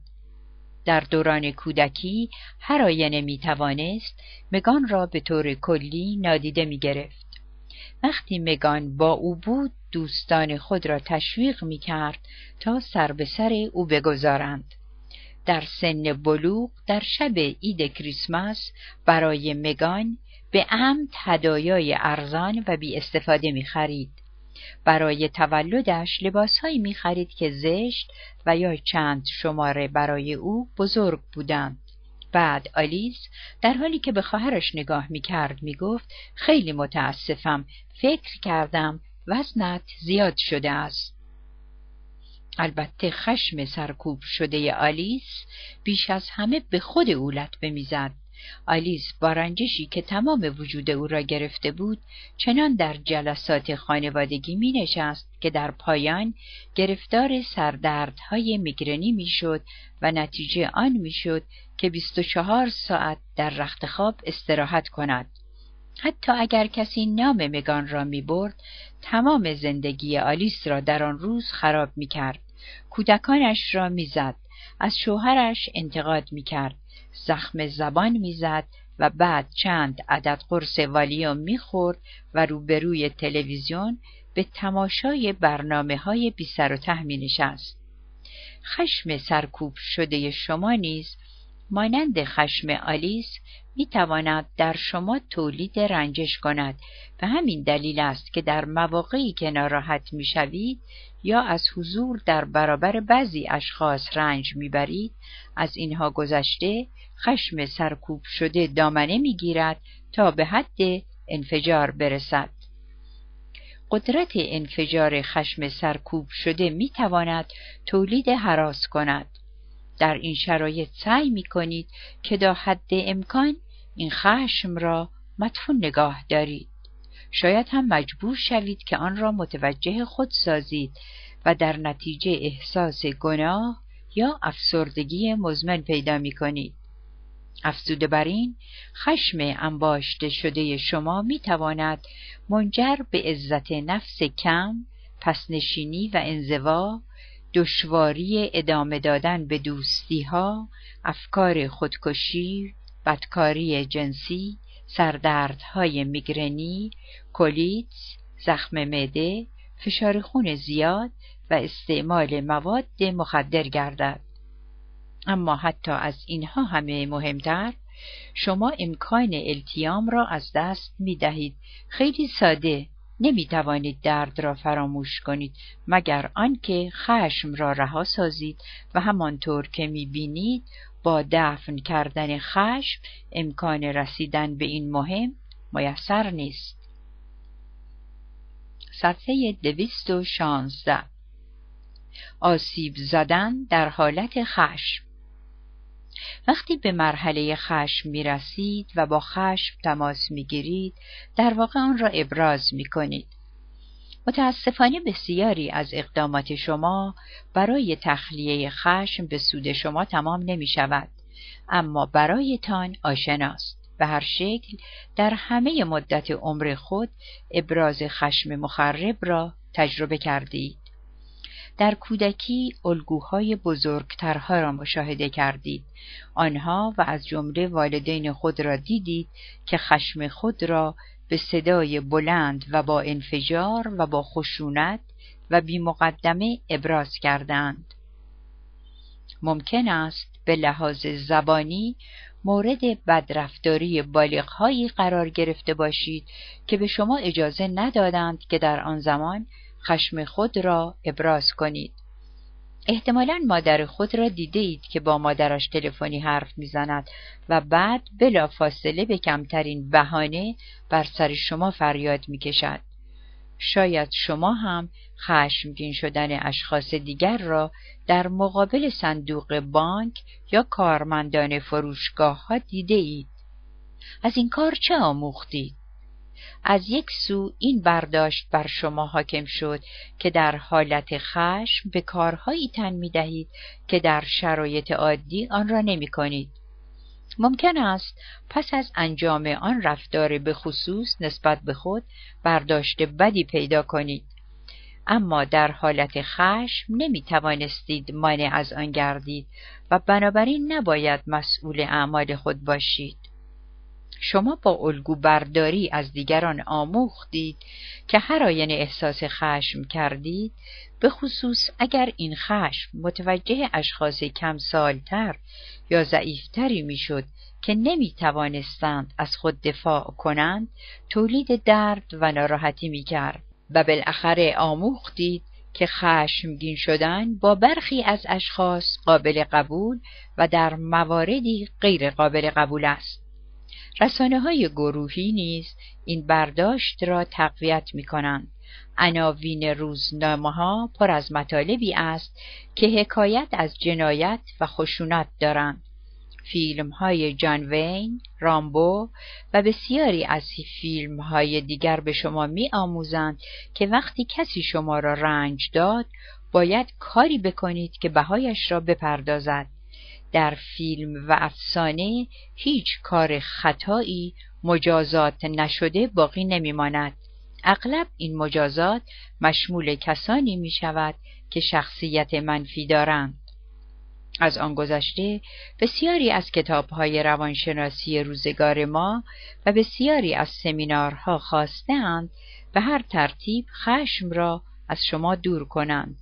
در دوران کودکی هر آینه می توانست مگان را به طور کلی نادیده می گرفت. وقتی مگان با او بود دوستان خود را تشویق می کرد تا سر به سر او بگذارند. در سن بلوغ در شب عید کریسمس برای مگان به عمد هدایای ارزان و بی استفاده می خرید. برای تولدش لباسهایی می خرید که زشت و یا چند شماره برای او بزرگ بودند. بعد آلیس در حالی که به خواهرش نگاه می کرد می گفت خیلی متاسفم فکر کردم وزنت زیاد شده است. البته خشم سرکوب شده آلیس بیش از همه به خود او لطمه می‌زد آلیس با رنجشی که تمام وجود او را گرفته بود چنان در جلسات خانوادگی می نشست که در پایان گرفتار سردردهای میگرنی می‌شد و نتیجه آن می‌شد که 24 ساعت در رخت خواب استراحت کند. حتی اگر کسی نام مگان را می برد، تمام زندگی آلیس را در آن روز خراب می کرد. کودکانش را می‌زد از شوهرش انتقاد می‌کرد زخم زبان می‌زد و بعد چند عدد قرص والیوم می‌خورد و روبروی تلویزیون به تماشای برنامه های بی سر و ته می نشست. خشم سرکوب شده شما نیز مانند خشم آلیس می تواند در شما تولید رنجش کند و همین دلیل است که در مواقعی که ناراحت می شوید یا از حضور در برابر بعضی اشخاص رنج می‌برید از اینها گذشته خشم سرکوب شده دامنه می‌گیرد تا به حد انفجار برسد. قدرت انفجار خشم سرکوب شده می‌تواند تولید حراس کند. در این شرایط سعی می کنید که تا حد امکان این خشم را مدفون نگاه دارید. شاید هم مجبور شوید که آن را متوجه خود سازید و در نتیجه احساس گناه یا افسردگی مزمن پیدا می کنید. افزوده بر این خشم انباشته شده شما می تواند منجر به عزت نفس کم، پسنشینی و انزوا، دشواری ادامه دادن به دوستی ها، افکار خودکشی، بدکاری جنسی، سردردهای میگرنی، کلیتس، زخم معده، فشار خون زیاد و استعمال مواد مخدر گردد. اما حتی از اینها همه مهمتر شما امکان التیام را از دست می دهید. خیلی ساده نمی توانید درد را فراموش کنید مگر آنکه خشم را رها سازید و همانطور که می بینید با دفن کردن خشم امکان رسیدن به این مهم میسر نیست. صفحه دویست و شانزده آسیب زدن در حالت خشم وقتی به مرحله خشم می رسید و با خشم تماس می گیرید در واقع آن را ابراز می کنید. متاسفانه بسیاری از اقدامات شما برای تخلیه خشم به سود شما تمام نمی شود اما برایتان آشناست به هر شکل در همه مدت عمر خود ابراز خشم مخرب را تجربه کردید. در کودکی الگوهای بزرگترها را مشاهده کردید. آنها و از جمله والدین خود را دیدید که خشم خود را به صدای بلند و با انفجار و با خشونت و بی مقدمه ابراز کردند ممکن است به لحاظ زبانی مورد بدرفتاری بالغهایی قرار گرفته باشید که به شما اجازه ندادند که در آن زمان خشم خود را ابراز کنید. احتمالا مادر خود را دیده اید که با مادرش تلفنی حرف می‌زند و بعد بلا فاصله به کمترین بهانه بر سر شما فریاد می‌کشد. شاید شما هم خشمگین شدن اشخاص دیگر را در مقابل صندوق بانک یا کارمندان فروشگاه ها دیده اید. از این کار چه آموختید؟ از یک سو این برداشت بر شما حاکم شد که در حالت خشم به کارهایی تن می دهید که در شرایط عادی آن را نمی کنید. ممکن است پس از انجام آن رفتار به خصوص نسبت به خود برداشت بدی پیدا کنید. اما در حالت خشم نمی توانستید مانع از آن گردید و بنابراین نباید مسئول اعمال خود باشید. شما با الگو برداری از دیگران آموختید که هر آینه احساس خشم کردید به خصوص اگر این خشم متوجه اشخاص کم سالتر یا ضعیفتری می‌شد که نمی توانستند از خود دفاع کنند تولید درد و ناراحتی می کرد و بالاخره آموختید که خشمگین شدن با برخی از اشخاص قابل قبول و در مواردی غیر قابل قبول است. رسانه های گروهی نیز این برداشت را تقویت می کنند. عناوین روزنامه ها پر از مطالبی است که حکایت از جنایت و خشونت دارند. فیلم های جان وین، رامبو و بسیاری از فیلم های دیگر به شما می آموزند که وقتی کسی شما را رنج داد باید کاری بکنید که بهایش را بپردازد. در فیلم و افسانه هیچ کار خطایی مجازات نشده باقی نمیماند. اغلب این مجازات مشمول کسانی می شود که شخصیت منفی دارند. از آن گذشته بسیاری از کتابهای روانشناسی روزگار ما و بسیاری از سمینارها خواستهاند به هر ترتیب خشم را از شما دور کنند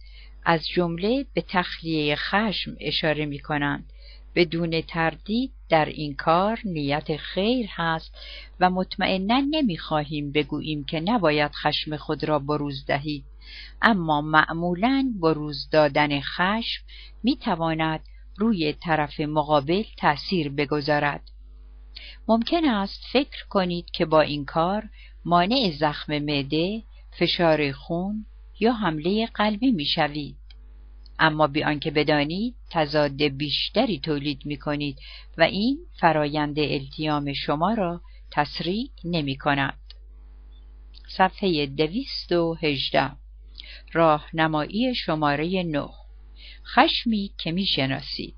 از جمله به تخلیه خشم اشاره می کنند بدون تردید در این کار نیت خیر هست و مطمئنا نمی‌خواهیم بگوییم که نباید خشم خود را بروز دهید. اما معمولا بروز دادن خشم می‌تواند روی طرف مقابل تأثیر بگذارد. ممکن است فکر کنید که با این کار مانع زخم معده، فشار خون یا حمله قلبی می‌شوید. اما بی آنکه بدانید تضاد بیشتری تولید می کنید و این فرایند التیام شما را تسریع نمی کند. صفحه دویست و هجده راهنمایی شماره نه خشمی که می شناسید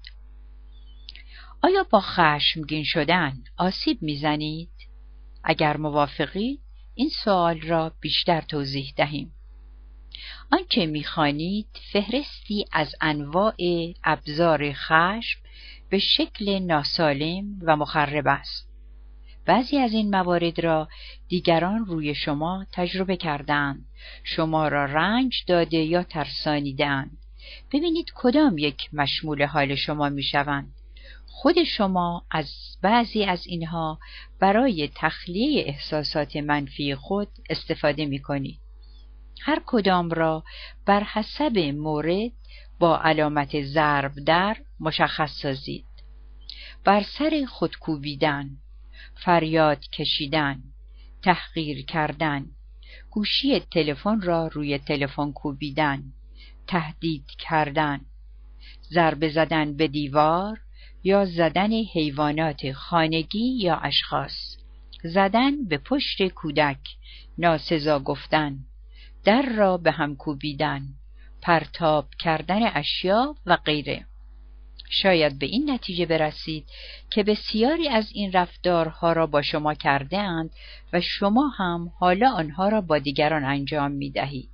آیا با خشمگین شدن آسیب می‌زنید؟ اگر موافقید این سوال را بیشتر توضیح دهیم. آنچه می‌خوانید فهرستی از انواع ابزار خشم به شکل ناسالم و مخرب است. بعضی از این موارد را دیگران روی شما تجربه کردند، شما را رنج داده یا ترسانیدند. ببینید کدام یک مشمول حال شما می‌شوند. خود شما از بعضی از اینها برای تخلیه احساسات منفی خود استفاده می کنید. هر کدام را بر حسب مورد با علامت ضرب در مشخص سازید. بر سر خودکوبیدن، فریاد کشیدن، تحقیر کردن، گوشی تلفن را روی تلفن کوبیدن، تهدید کردن، ضربه زدن به دیوار یا زدن حیوانات خانگی یا اشخاص، زدن به پشت کودک، ناسزا گفتن، در را به هم کوبیدن، پرتاب کردن اشیا و غیره. شاید به این نتیجه برسید که بسیاری از این رفتارها را با شما کرده اند و شما هم حالا آنها را با دیگران انجام می دهید.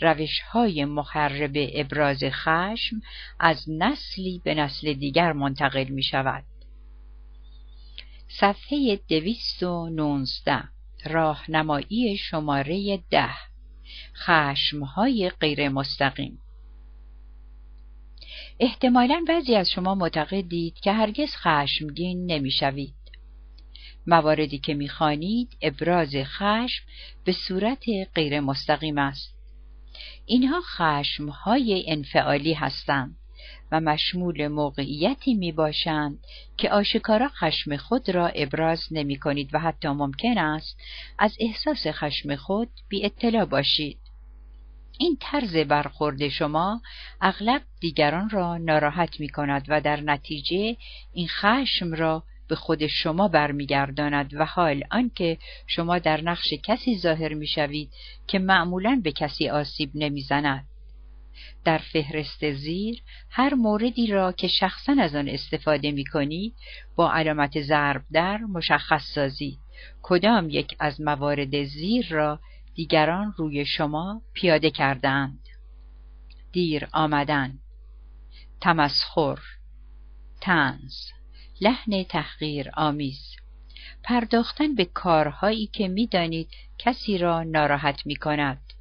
روش های مخرب ابراز خشم از نسلی به نسل دیگر منتقل می شود. صفحه دویست و نونزده راهنمایی شماره ده خشمهای غیر مستقیم احتمالا بعضی از شما معتقدید که هرگز خشمگین نمی‌شوید. مواردی که می‌خوانید ابراز خشم به صورت غیر مستقیم است. اینها خشمهای انفعالی هستند و مشمول موقعیتی می باشند که آشکارا خشم خود را ابراز نمی کنید و حتی ممکن است از احساس خشم خود بی اطلاع باشید. این طرز برخورد شما اغلب دیگران را ناراحت می کند و در نتیجه این خشم را به خود شما برمیگرداند و حال آنکه شما در نقش کسی ظاهر می‌شوید که معمولا به کسی آسیب نمی‌زند در فهرست زیر هر موردی را که شخصا از آن استفاده می کنید با علامت ضرب در مشخص سازید کدام یک از موارد زیر را دیگران روی شما پیاده کردند دیر آمدن تمسخر تنز لحن تحقیر آمیز. پرداختن به کارهایی که می‌دانید کسی را ناراحت می کند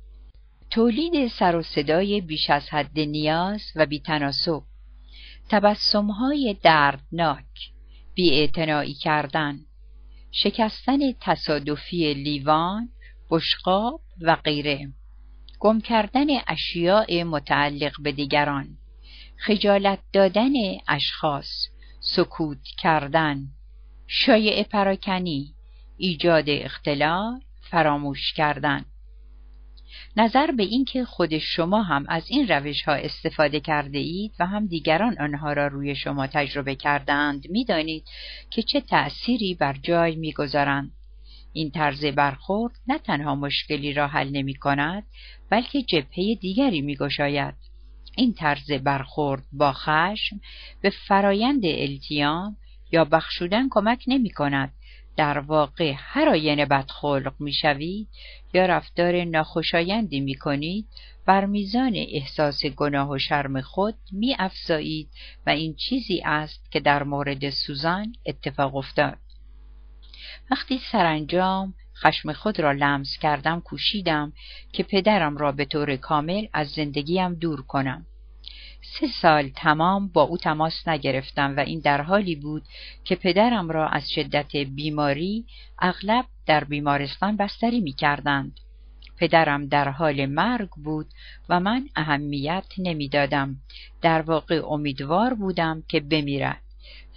تولید سر و صدای بیش از حد نیاز و بیتناسب. تبسمهای دردناک بیاعتنایی کردن. شکستن تصادفی لیوان بشقاب و غیره. گم کردن اشیاء متعلق به دیگران. خجالت دادن اشخاص سکوت کردن. شایع پراکنی ایجاد اختلال فراموش کردن. نظر به اینکه خود شما هم از این روش ها استفاده کرده اید و هم دیگران آنها را روی شما تجربه کردند می‌دانید که چه تأثیری بر جای می‌گذارند این طرز برخورد نه تنها مشکلی را حل نمی کند بلکه جبهه دیگری می گشاید. این طرز برخورد با خشم به فرایند التیام یا بخشودن کمک نمی کند. در واقع هر آینه بدخلق می شوید یا رفتار ناخوشایندی می کنید بر میزان احساس گناه و شرم خود می افزایید و این چیزی است که در مورد سوزان اتفاق افتاد. وقتی سرانجام خشم خود را لمس کردم کوشیدم که پدرم را به طور کامل از زندگیم دور کنم. سه سال تمام با او تماس نگرفتم و این در حالی بود که پدرم را از شدت بیماری اغلب در بیمارستان بستری می کردند. پدرم در حال مرگ بود و من اهمیت نمی‌دادم. در واقع امیدوار بودم که بمیرد.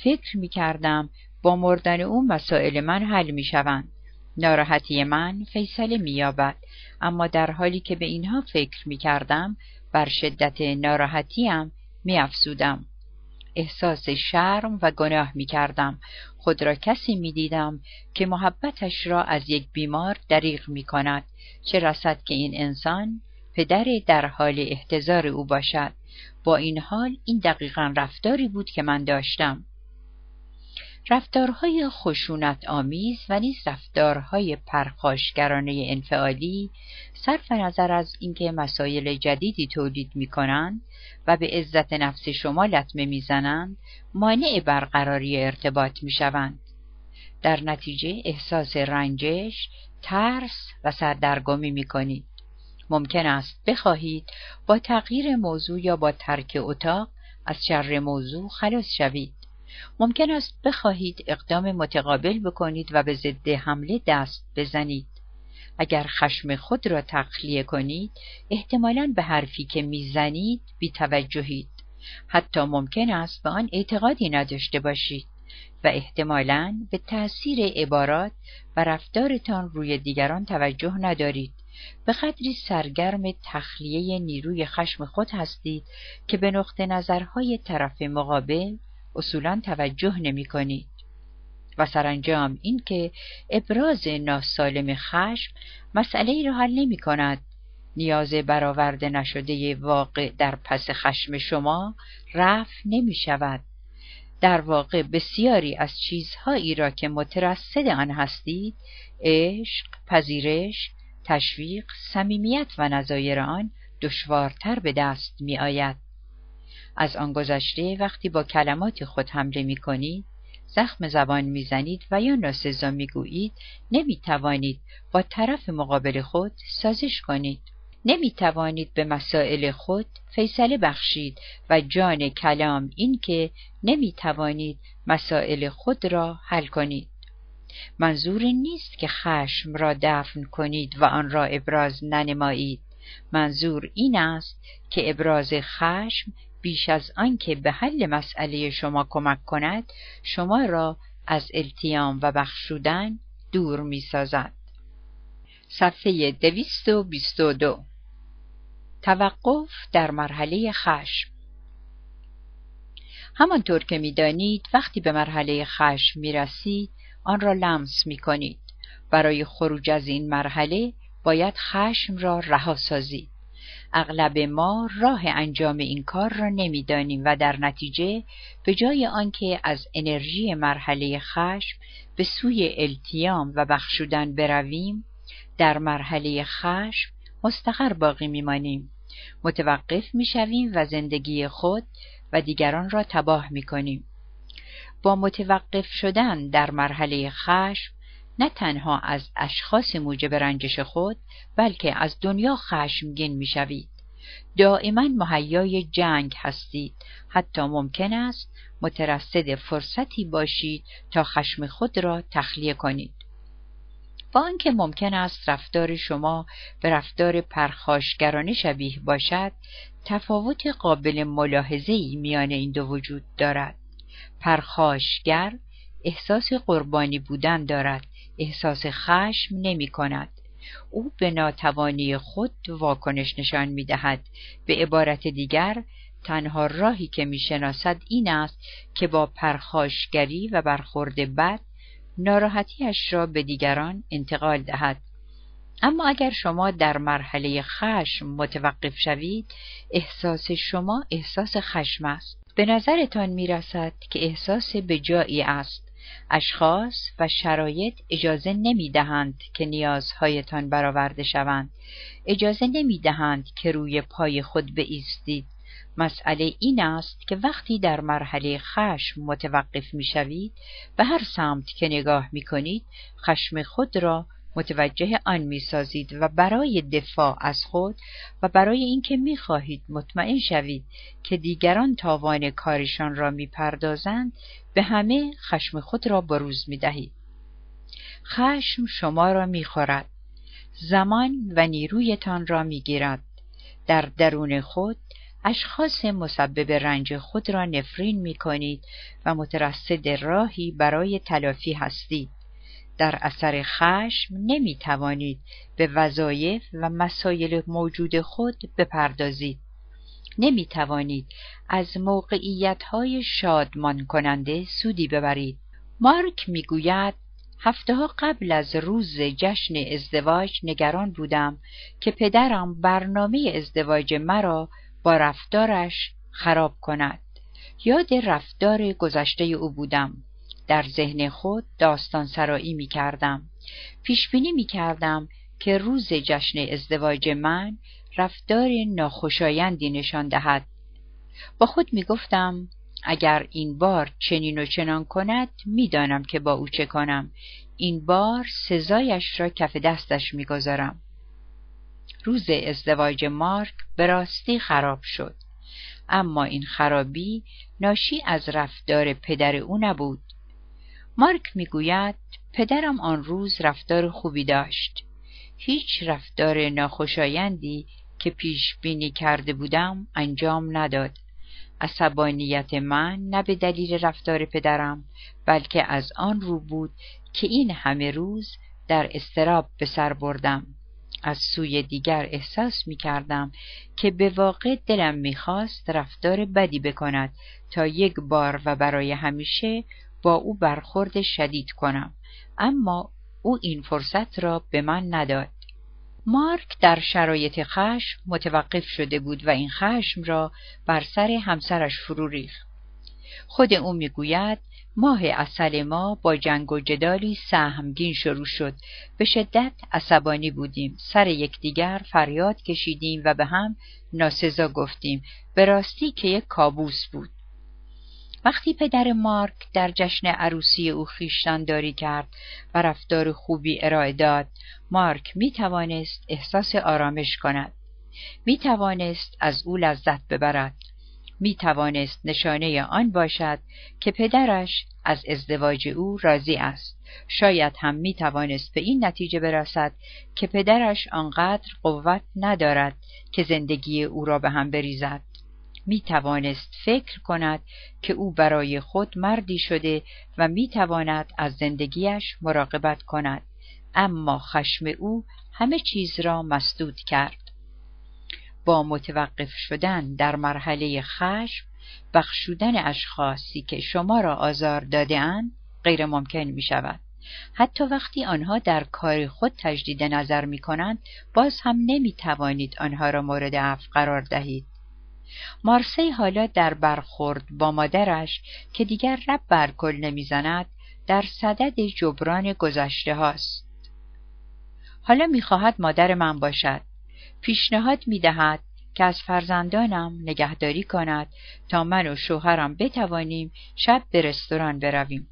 فکر می کردم با مردن او مسائل من حل می شوند. ناراحتی من فیصله می یابد. اما در حالی که به اینها فکر می کردم بر شدت ناراحتیم می افزودم. احساس شرم و گناه می کردم. خود را کسی می دیدم که محبتش را از یک بیمار دریغ می کند. چه رسد که این انسان پدر در حال احتضار او باشد. با این حال این دقیقا رفتاری بود که من داشتم. رفتارهای خشونت آمیز و نیز رفتارهای پرخاشگرانه انفعالی صرف نظر از اینکه مسایل جدیدی تولید می کنند و به عزت نفس شما لطمه می‌زنند مانع برقراری ارتباط می شوند. در نتیجه احساس رنجش، ترس و سردرگمی می کنید. ممکن است بخواهید با تغییر موضوع یا با ترک اتاق از شر موضوع خلاص شوید. ممکن است بخواهید اقدام متقابل بکنید و به ضد حمله دست بزنید. اگر خشم خود را تخلیه کنید احتمالا به حرفی که می‌زنید بیتوجهید. حتی ممکن است به آن اعتقادی نداشته باشید و احتمالا به تأثیر عبارات و رفتارتان روی دیگران توجه ندارید. به قدری سرگرم تخلیه نیروی خشم خود هستید که به نقطه نظرهای طرف مقابل اصولا توجه نمی کنید. و سرانجام اینکه ابراز ناسالم خشم مسئله ای را حل نمی کند. نیاز برآورده نشده واقع در پس خشم شما رفع نمی شود. در واقع بسیاری از چیزهایی را که مترصد آن هستید عشق، پذیرش، تشویق، صمیمیت و نظایر آن دشوارتر به دست می آید. از آن گذشته وقتی با کلمات خود حمله می کنید زخم زبان می‌زنید و یا ناسزا می‌گویید نمی‌توانید با طرف مقابل خود سازش کنید نمی توانید به مسائل خود فیصله بخشید و جان کلام این که نمی توانید مسائل خود را حل کنید. منظور نیست که خشم را دفن کنید و آن را ابراز ننمایید. منظور این است که ابراز خشم بیش از آنکه به حل مسئله شما کمک کند شما را از التیام و بخشودن دور می سازد. صفحه دویست و بیست و دو توقف در مرحله خشم همانطور که می‌دانید وقتی به مرحله خشم می رسید آن را لمس می کنید. برای خروج از این مرحله باید خشم را رها سازید. اغلب ما راه انجام این کار را نمی‌دانیم و در نتیجه به جای آنکه از انرژی مرحله خشم به سوی التیام و بخشودن برویم در مرحله خشم مستقر باقی میمانیم. متوقف می‌شویم و زندگی خود و دیگران را تباه می‌کنیم. با متوقف شدن در مرحله خشم نه تنها از اشخاص موجب رنجش خود بلکه از دنیا خشمگین می‌شوید. دائما مهیای جنگ هستید. حتی ممکن است مترصد فرصتی باشید تا خشم خود را تخلیه کنید. با آنکه ممکن است رفتار شما به رفتار پرخاشگرانه شبیه باشد تفاوت قابل ملاحظه‌ای میان این دو وجود دارد. پرخاشگر احساس قربانی بودن دارد احساس خشم نمی کند. او به ناتوانی خود واکنش نشان می دهد. به عبارت دیگر تنها راهی که می شناسد این است که با پرخاشگری و برخورد بد ناراحتیش را به دیگران انتقال دهد. اما اگر شما در مرحله خشم متوقف شوید احساس شما احساس خشم است. به نظرتان می رسد که احساس به جایی است. اشخاص و شرایط اجازه نمی دهند که نیازهایتان برآورده شوند. اجازه نمی دهند که روی پای خود بایستید. مسئله این است که وقتی در مرحله خشم متوقف می شوید به هر سمت که نگاه می کنید خشم خود را متوجه آن می سازید و برای دفاع از خود و برای اینکه می خواهید مطمئن شوید که دیگران تاوان کارشان را می پردازند به همه خشم خود را بروز می دهید. خشم شما را می خورد. زمان و نیرویتان را می گیرد. در درون خود اشخاص مسبب رنج خود را نفرین می کنید و مترصد راهی برای تلافی هستید. در اثر خشم نمی توانید به وظایف و مسایل موجود خود بپردازید. نمی توانید از موقعیت های شادمان کننده سودی ببرید. مارک می گوید هفته ها قبل از روز جشن ازدواج نگران بودم که پدرم برنامه ازدواج مرا با رفتارش خراب کند. یاد رفتار گذشته او بودم. در ذهن خود داستان سرایی می کردم. پیش بینی می کردم که روز جشن ازدواج من رفتار ناخوشایندی نشان دهد. با خود می گفتم اگر این بار چنین و چنان کند می‌دانم که با او چه کنم این بار سزایش را کف دستش می‌گذارم روز ازدواج مارک به راستی خراب شد اما این خرابی ناشی از رفتار پدر او نبود مارک می‌گوید پدرم آن روز رفتار خوبی داشت. هیچ رفتار ناخوشایندی که پیش بینی کرده بودم انجام نداد. عصبانیت من نه به دلیل رفتار پدرم بلکه از آن رو بود که این همه روز در استراب به سر بردم. از سوی دیگر احساس می کردم که به واقع دلم می‌خواست رفتار بدی بکند تا یک بار و برای همیشه با او برخورد شدید کنم. اما او این فرصت را به من نداد. مارک در شرایط خشم متوقف شده بود و این خشم را بر سر همسرش فرو ریخت. خود او می‌گوید ماه اصل ما با جنگ و جدالی سهمگین شروع شد. به شدت عصبانی بودیم. سر یکدیگر فریاد کشیدیم و به هم ناسزا گفتیم. به راستی که یک کابوس بود. وقتی پدر مارک در جشن عروسی او داری کرد و رفتار خوبی ارائه داد مارک می توانست احساس آرامش کند. می توانست از او لذت ببرد. می توانست نشانه آن باشد که پدرش از ازدواج او راضی است. شاید هم می توانست به این نتیجه برسد که پدرش آنقدر قوت ندارد که زندگی او را به هم بریزد. می توانست فکر کند که او برای خود مردی شده و می تواند از زندگیش مراقبت کند اما خشم او همه چیز را مسدود کرد با متوقف شدن در مرحله خشم بخشودن اشخاصی که شما را آزار داده غیر ممکن می شود. حتی وقتی آنها در کار خود تجدید نظر می کنند باز هم نمی توانید آنها را مورد عفو قرار دهید. مارسی حالا در برخورد با مادرش که دیگر رب بر نمی‌زند در صدد جبران گذشته هاست. حالا می‌خواهد مادر من باشد. پیشنهاد می‌دهد که از فرزندانم نگهداری کند تا من و شوهرم بتوانیم شب به رستوران برویم.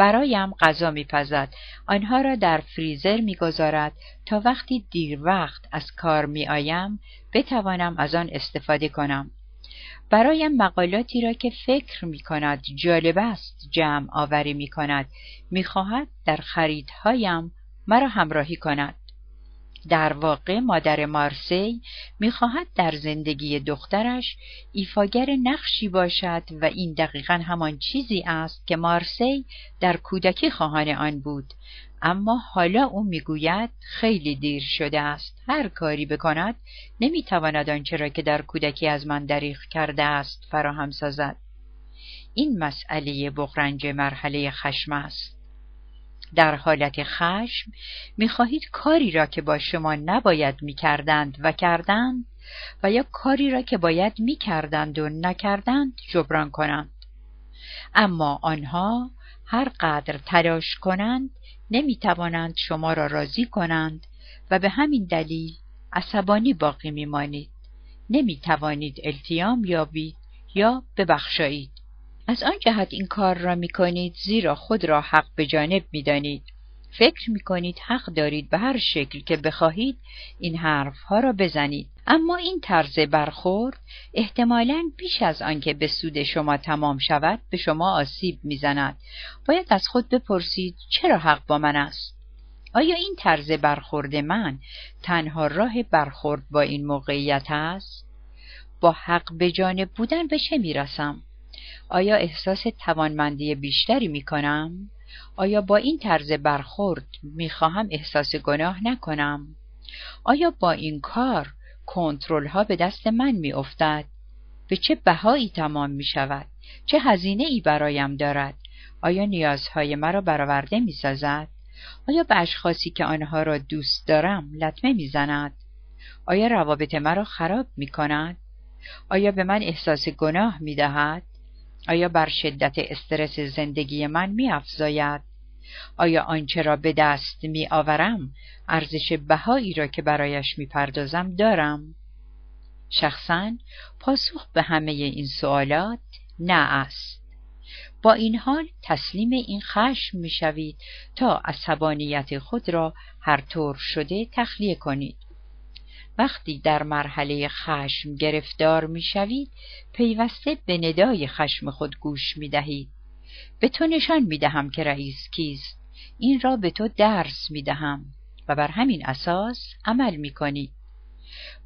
برایم غذا میپزد. آنها را در فریزر می‌گذارد تا وقتی دیر وقت از کار میآیم بتوانم از آن استفاده کنم. برایم مقالاتی را که فکر می کند جالب است جمع آوری می کند می خواهد در خریدهایم مرا همراهی کند. در واقع مادر مارسی می‌خواهد در زندگی دخترش ایفاگر نقشی باشد و این دقیقا همان چیزی است که مارسی در کودکی خواهان آن بود. اما حالا او می‌گوید خیلی دیر شده است. هر کاری بکند نمی‌تواند آنچه را که در کودکی از من دریغ کرده است فراهم سازد. این مسئله بغرنج مرحله خشم است. در حالت خشم می‌خواهید کاری را که با شما نباید می‌کردند و کردند و یا کاری را که باید می‌کردند و نکردند جبران کنند. اما آنها هر قدر تلاش کنند نمی‌توانند شما را راضی کنند و به همین دلیل عصبانی باقی میمانید. نمی‌توانید التیام یابید یا ببخشایید. از آن جهت این کار را می کنید زیرا خود را حق به جانب می دانید. فکر می کنید حق دارید به هر شکل که بخواهید این حرفها را بزنید. اما این طرز برخورد احتمالا بیش از آنکه به سود شما تمام شود به شما آسیب می‌زند. باید از خود بپرسید چرا حق با من است؟ آیا این طرز برخورد من تنها راه برخورد با این موقعیت است؟ با حق به جانب بودن به چه می‌رسم؟ آیا احساس توانمندی بیشتری می کنم؟ آیا با این طرز برخورد می خواهم احساس گناه نکنم؟ آیا با این کار کنترل ها به دست من می افتد؟ به چه بهایی تمام می شود؟ چه هزینه ای برایم دارد؟ آیا نیازهای مرا برآورده می سازد؟ آیا به اشخاصی که آنها را دوست دارم لطمه می زند؟ آیا روابط مرا خراب می کند؟ آیا به من احساس گناه می دهد؟ آیا بر شدت استرس زندگی من می افزاید؟ آیا آنچه را به دست می آورم ارزش بهایی را که برایش می پردازم دارم؟ شخصا پاسخ به همه این سوالات نه است. با این حال تسلیم این خشم می شوید تا عصبانیت خود را هر طور شده تخلیه کنید. وقتی در مرحله خشم گرفتار می‌شوید پیوسته به ندای خشم خود گوش می دهید. به تو نشان می دهم که رئیس کیست این را به تو درس می دهم و بر همین اساس عمل می کنی.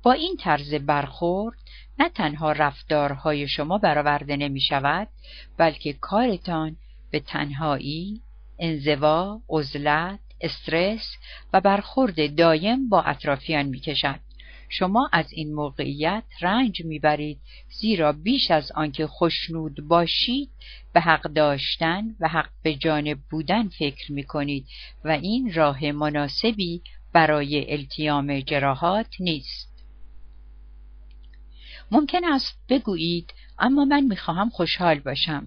با این طرز برخورد نه تنها رفتارهای شما برآورده نمی شود بلکه کارتان به تنهایی، انزوا، عزلت، استرس و برخورد دایم با اطرافیان می کشد. شما از این موقعیت رنج می‌برید زیرا بیش از آنکه خشنود باشید به حق داشتن و حق به جانب بودن فکر می‌کنید و این راه مناسبی برای التیام جراحات نیست. ممکن است بگویید اما من می‌خواهم خوشحال باشم.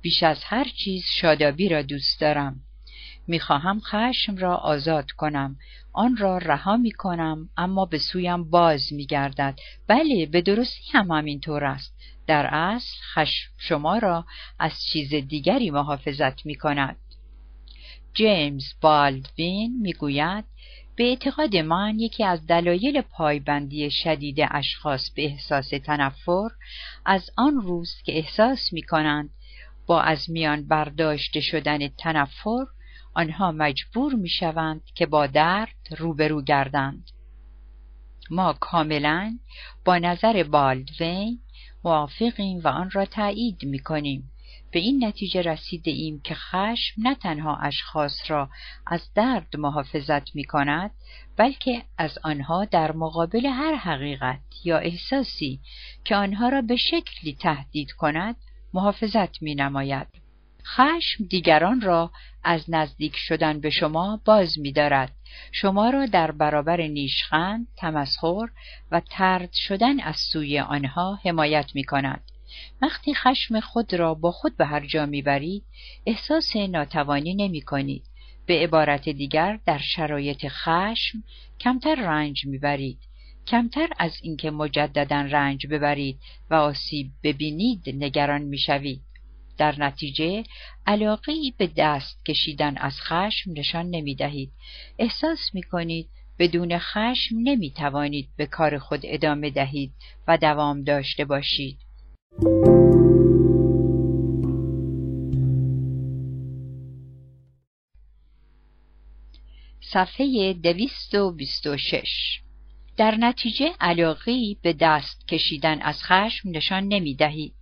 بیش از هر چیز شادابی را دوست دارم. می‌خواهم خشم را آزاد کنم. آن را رها می کنم اما به سویم باز می گردد بله به درستی هم همینطور است. در اصل خشم شما را از چیز دیگری محافظت می کند جیمز بالدوین می‌گوید به اعتقاد من یکی از دلایل پایبندی شدید اشخاص به احساس تنفر از آن روز که احساس می کنند با از میان برداشته شدن تنفر آنها مجبور می شوند که با درد روبرو گردند. ما کاملا با نظر بالدوین موافقیم و آن را تایید می کنیم. به این نتیجه رسیده ایم که خشم نه تنها اشخاص را از درد محافظت می کند بلکه از آنها در مقابل هر حقیقت یا احساسی که آنها را به شکلی تهدید کند محافظت می نماید. خشم دیگران را از نزدیک شدن به شما باز می دارد. شما را در برابر نیشخند، تمسخر و ترد شدن از سوی آنها حمایت می کند. وقتی خشم خود را با خود به هر جا می‌برید احساس ناتوانی نمی کنید. به عبارت دیگر در شرایط خشم کمتر رنج می‌برید. کمتر از اینکه مجددا رنج ببرید و آسیب ببینید نگران می‌شوید. در نتیجه علاقی به دست کشیدن از خشم نشان نمی دهید. احساس می کنید بدون خشم نمی توانید به کار خود ادامه دهید و دوام داشته باشید. صفحه دویست و بیست و شش در نتیجه علاقی به دست کشیدن از خشم نشان نمی دهید.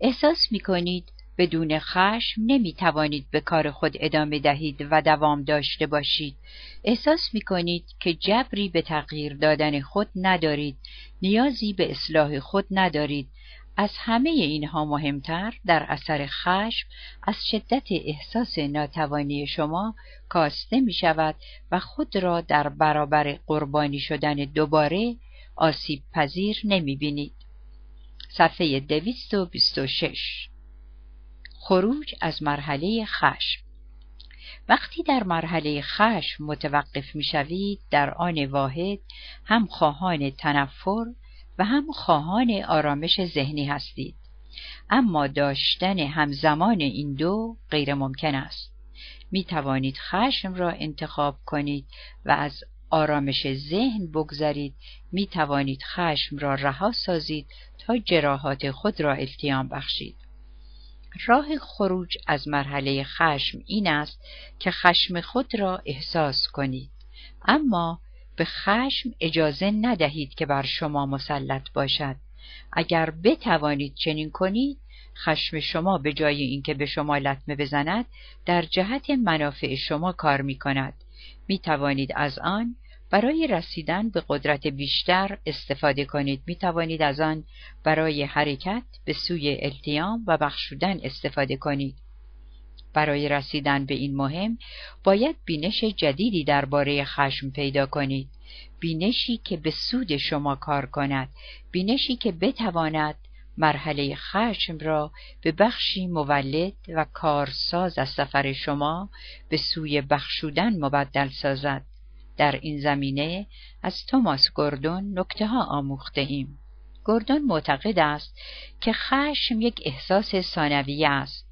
احساس می کنید بدون خشم نمی توانید به کار خود ادامه دهید و دوام داشته باشید. احساس می کنید که جبری به تغییر دادن خود ندارید. نیازی به اصلاح خود ندارید. از همه اینها مهمتر در اثر خشم از شدت احساس ناتوانی شما کاسته می شود و خود را در برابر قربانی شدن دوباره آسیب پذیر نمی بینید. صفحه 226 خروج از مرحله خشم. وقتی در مرحله خشم متوقف می شوید در آن واحد هم خواهان تنفر و هم خواهان آرامش ذهنی هستید. اما داشتن همزمان این دو غیر ممکن است. می توانید خشم را انتخاب کنید و از آرامش ذهن بگذارید می توانید خشم را رها سازید تا جراحات خود را التیام بخشید. راه خروج از مرحله خشم این است که خشم خود را احساس کنید. اما به خشم اجازه ندهید که بر شما مسلط باشد. اگر بتوانید چنین کنید خشم شما به جای اینکه به شما لطمه بزند در جهت منافع شما کار می کند می توانید از آن برای رسیدن به قدرت بیشتر استفاده کنید. می توانید از آن برای حرکت به سوی التیام و بخشودن استفاده کنید. برای رسیدن به این مهم باید بینش جدیدی درباره خشم پیدا کنید. بینشی که به سود شما کار کند. بینشی که بتواند مرحله خشم را به بخشی مولد و کارساز از سفر شما به سوی بخشودن مبدل سازد. در این زمینه از توماس گوردون نکته ها آموخته ایم. گوردون معتقد است که خشم یک احساس ثانویه است.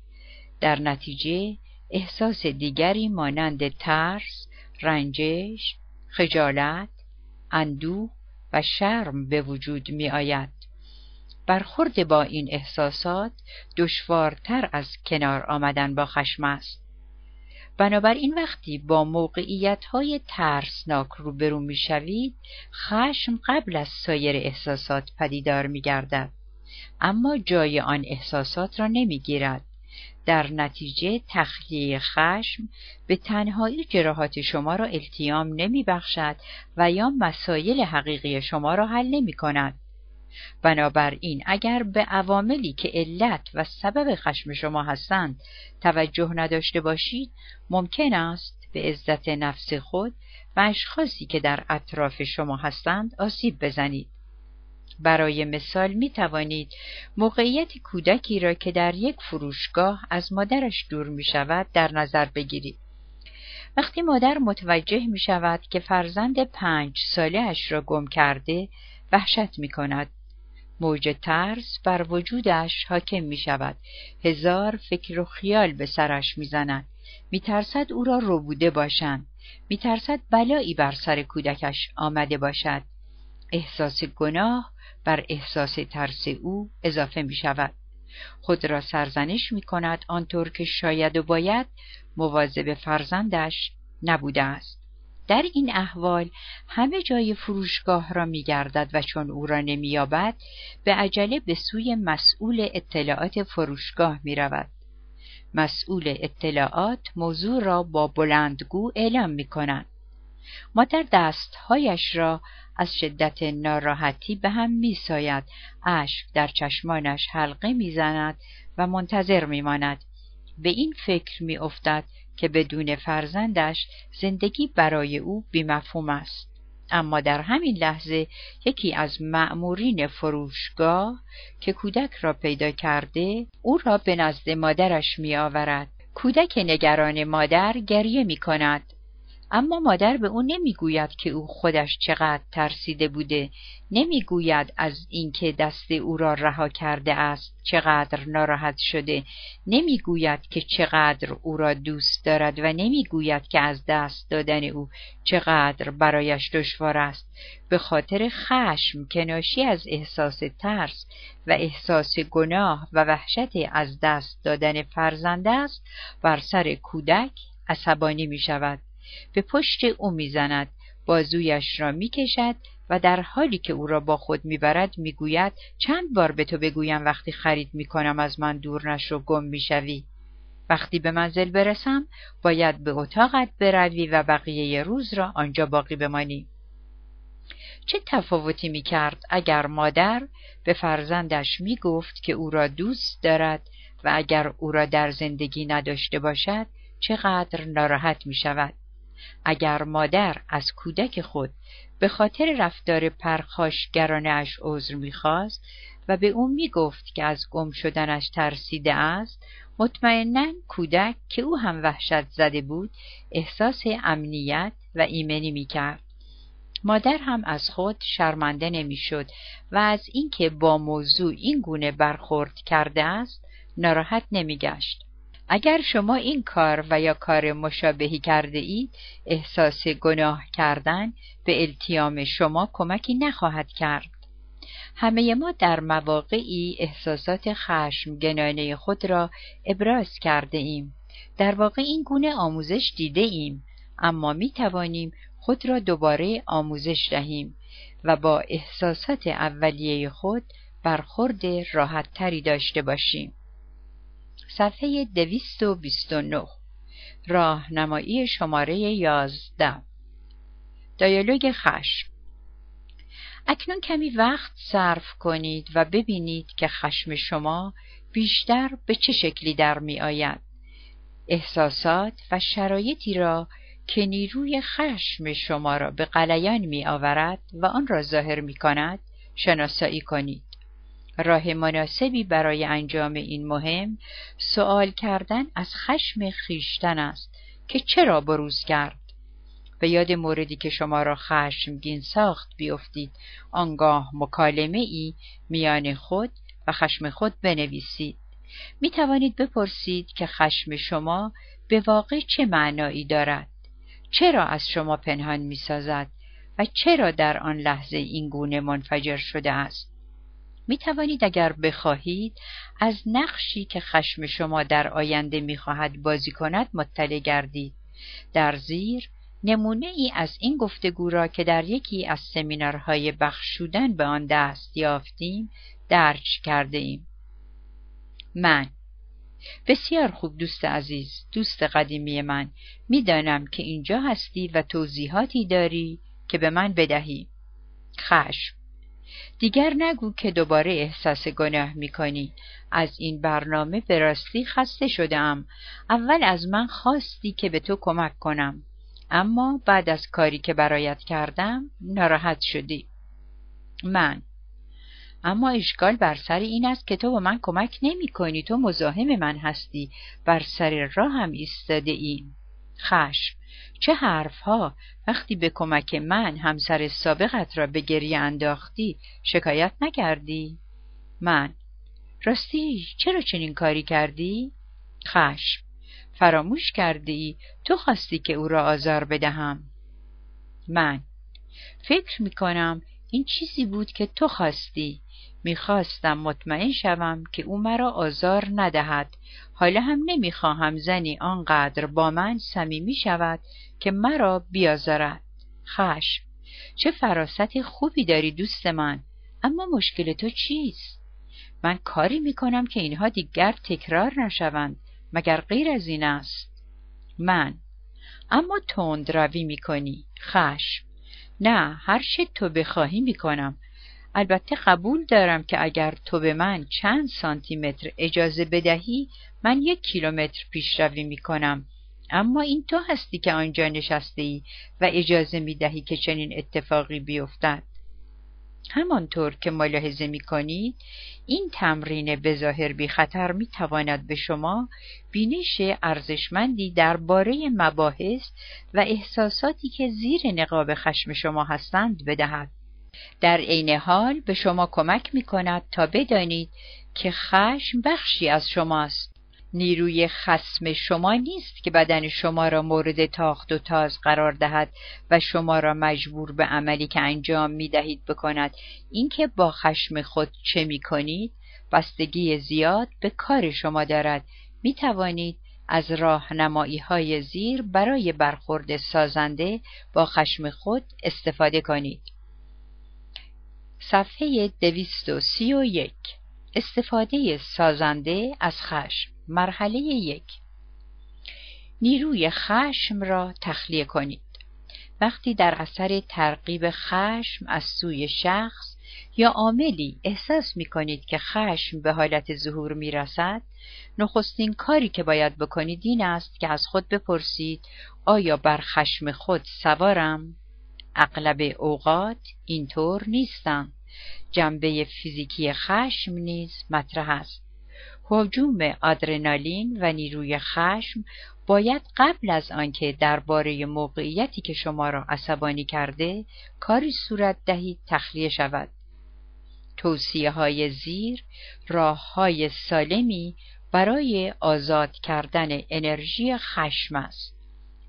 در نتیجه احساس دیگری مانند ترس، رنجش، خجالت، اندوه و شرم به وجود می آید. برخورد با این احساسات دشوارتر از کنار آمدن با خشم است. بنابراین وقتی با موقعیت های ترسناک روبرو می شوید خشم قبل از سایر احساسات پدیدار می گردد. اما جای آن احساسات را نمی گیرد. در نتیجه تخلیه خشم به تنهایی جراحات شما را التیام نمی بخشد و یا مسایل حقیقی شما را حل نمی کند. بنابراین اگر به عواملی که علت و سبب خشم شما هستند توجه نداشته باشید ممکن است به عزت نفس خود و اشخاصی که در اطراف شما هستند آسیب بزنید برای مثال می توانید موقعیت کودکی را که در یک فروشگاه از مادرش دور می شود در نظر بگیرید. وقتی مادر متوجه می شود که فرزند پنج ساله اش را گم کرده وحشت می کند موج ترس بر وجودش حاکم می شود هزار فکر و خیال به سرش می زند می ترسد او را ربوده باشند. می ترسد بلایی بر سر کودکش آمده باشد. احساس گناه بر احساس ترس او اضافه می شود خود را سرزنش می کند آنطور که شاید و باید. مواظب فرزندش نبوده است. در این احوال همه جای فروشگاه را میگردد و چون او را نمییابد به عجله به سوی مسئول اطلاعات فروشگاه می رود. مسئول اطلاعات موضوع را با بلندگو اعلام می کند. مادر دستهایش را از شدت ناراحتی به هم می ساید. اشک در چشمانش حلقه می‌زند و منتظر میماند. به این فکر می افتد که بدون فرزندش زندگی برای او بیمفهوم است. اما در همین لحظه یکی از مأمورین فروشگاه که کودک را پیدا کرده او را به نزد مادرش می آورد. کودک نگران مادر گریه می کند. اما مادر به او نمی‌گوید که او خودش چقدر ترسیده بوده. نمی‌گوید از اینکه دست او را رها کرده است چقدر ناراحت شده. نمی‌گوید که چقدر او را دوست دارد و نمی‌گوید که از دست دادن او چقدر برایش دشوار است. به خاطر خشم که ناشی از احساس ترس و احساس گناه و وحشت از دست دادن فرزنده است بر سر کودک عصبانی می شود به پشت او می‌زند بازویش را می‌کشد و در حالی که او را با خود می‌برد می‌گوید چند بار به تو بگویم وقتی خرید می‌کنم از من دور نشو گم می‌شوی وقتی به منزل برسم باید به اتاقت بروی و بقیه روز را آنجا باقی بمانی چه تفاوتی می‌کرد اگر مادر به فرزندش می‌گفت که او را دوست دارد و اگر او را در زندگی نداشته باشد چقدر ناراحت می شود. اگر مادر از کودک خود به خاطر رفتار پرخاشگرانه اش عذر می‌خواست و به او می‌گفت که از گم شدنش ترسیده است مطمئنا کودک که او هم وحشت زده بود احساس امنیت و ایمنی می‌کرد. مادر هم از خود شرمنده نمی‌شد و از اینکه با موضوع این گونه برخورد کرده است ناراحت نمیگشت. اگر شما این کار و یا کار مشابهی کرده اید احساس گناه کردن به التیام شما کمکی نخواهد کرد. همه ما در مواقعی احساسات خشمگنانه خود را ابراز کرده ایم. در واقع این گونه آموزش دیده ایم اما می توانیم خود را دوباره آموزش دهیم و با احساسات اولیه خود برخورد راحت تری داشته باشیم. صفحه دویست و بیست و نه راهنمایی شماره یازده دایالوگ خشم اکنون کمی وقت صرف کنید و ببینید که خشم شما بیشتر به چه شکلی در می آید. احساسات و شرایطی را که نیروی خشم شما را به قلیان می آورد و آن را ظاهر می کند شناسایی کنید. راه مناسبی برای انجام این مهم سوال کردن از خشم خیشتن است که چرا بروز کرد؟ به یاد موردی که شما را خشمگین ساخت بیفتید آنگاه مکالمه ای میان خود و خشم خود بنویسید. می توانید بپرسید که خشم شما به واقع چه معنایی دارد؟ چرا از شما پنهان می سازد و چرا در آن لحظه این گونه منفجر شده است؟ می توانید اگر بخواهید از نقشی که خشم شما در آینده می خواهد بازی کند مطلع گردید. در زیر نمونه ای از این گفتگو را که در یکی از سمینارهای بخشودن به آن دست یافتیم درج کرده ایم. من بسیار خوب دوست عزیز دوست قدیمی من می‌دانم که اینجا هستی و توضیحاتی داری که به من بدهی خشم دیگر نگو که دوباره احساس گناه می‌کنی. از این برنامه به راستی خسته شدم اول از من خواستی که به تو کمک کنم. اما بعد از کاری که برایت کردم ناراحت شدی. من. اما اشکال بر سر این است که تو به من کمک نمی کنی تو مزاحم من هستی. بر سر راه هم ایستاده ای خشم. چه حرفها. وقتی به کمک من همسر سابقت را به گریه انداختی شکایت نکردی؟ من. راستی چرا چنین کاری کردی؟ خشم. فراموش کردی تو خواستی که او را آزار بدهم. من. فکر می کنم این چیزی بود که تو خواستی. می‌خواستم مطمئن شوم که او مرا آزار ندهد. حالا هم نمی‌خواهم زنی آنقدر با من صمیمی شود که مرا بیازارد. خشم. چه فراست خوبی داری دوست من. اما مشکل تو چیست؟ من کاری می‌کنم که اینها دیگر تکرار نشوند مگر غیر از این است. من. اما تند روی می‌کنی. خشم. نه هر چه تو بخواهی می‌کنم البته قبول دارم که اگر تو به من چند سانتی متر اجازه بدهی من یک کیلومتر پیشروی می‌کنم اما این تو هستی که آنجا نشسته ای و اجازه می دهی که چنین اتفاقی بیفتد. همانطور که ملاحظه می کنید این تمرین بظاهر بی خطر می تواند به شما بینش ارزشمندی درباره مباحث و احساساتی که زیر نقاب خشم شما هستند بدهد. در عین حال به شما کمک می کند تا بدانید که خشم بخشی از شماست نیروی خسم شما نیست که بدن شما را مورد تاخت و تاز قرار دهد و شما را مجبور به عملی که انجام می دهید بکند. اینکه با خشم خود چه می کنید؟ بستگی زیاد به کار شما دارد. می توانید از راهنمایی های زیر برای برخورد سازنده با خشم خود استفاده کنید. صفحه یک. استفاده سازنده از خشم. مرحله یک. نیروی خشم را تخلیه کنید. وقتی در اثر ترقیب خشم از سوی شخص یا عاملی احساس می کنید که خشم به حالت ظهور می رسد نخستین کاری که باید بکنید این است که از خود بپرسید آیا بر خشم خود سوارم؟ اغلب اوقات اینطور نیستم. جنبه فیزیکی خشم نیز مطرح است. هجوم آدرنالین و نیروی خشم باید قبل از آنکه درباره موقعیتی که شما را عصبانی کرده کاری صورت دهید تخلیه شود. توصیه های زیر راه های سالمی برای آزاد کردن انرژی خشم است.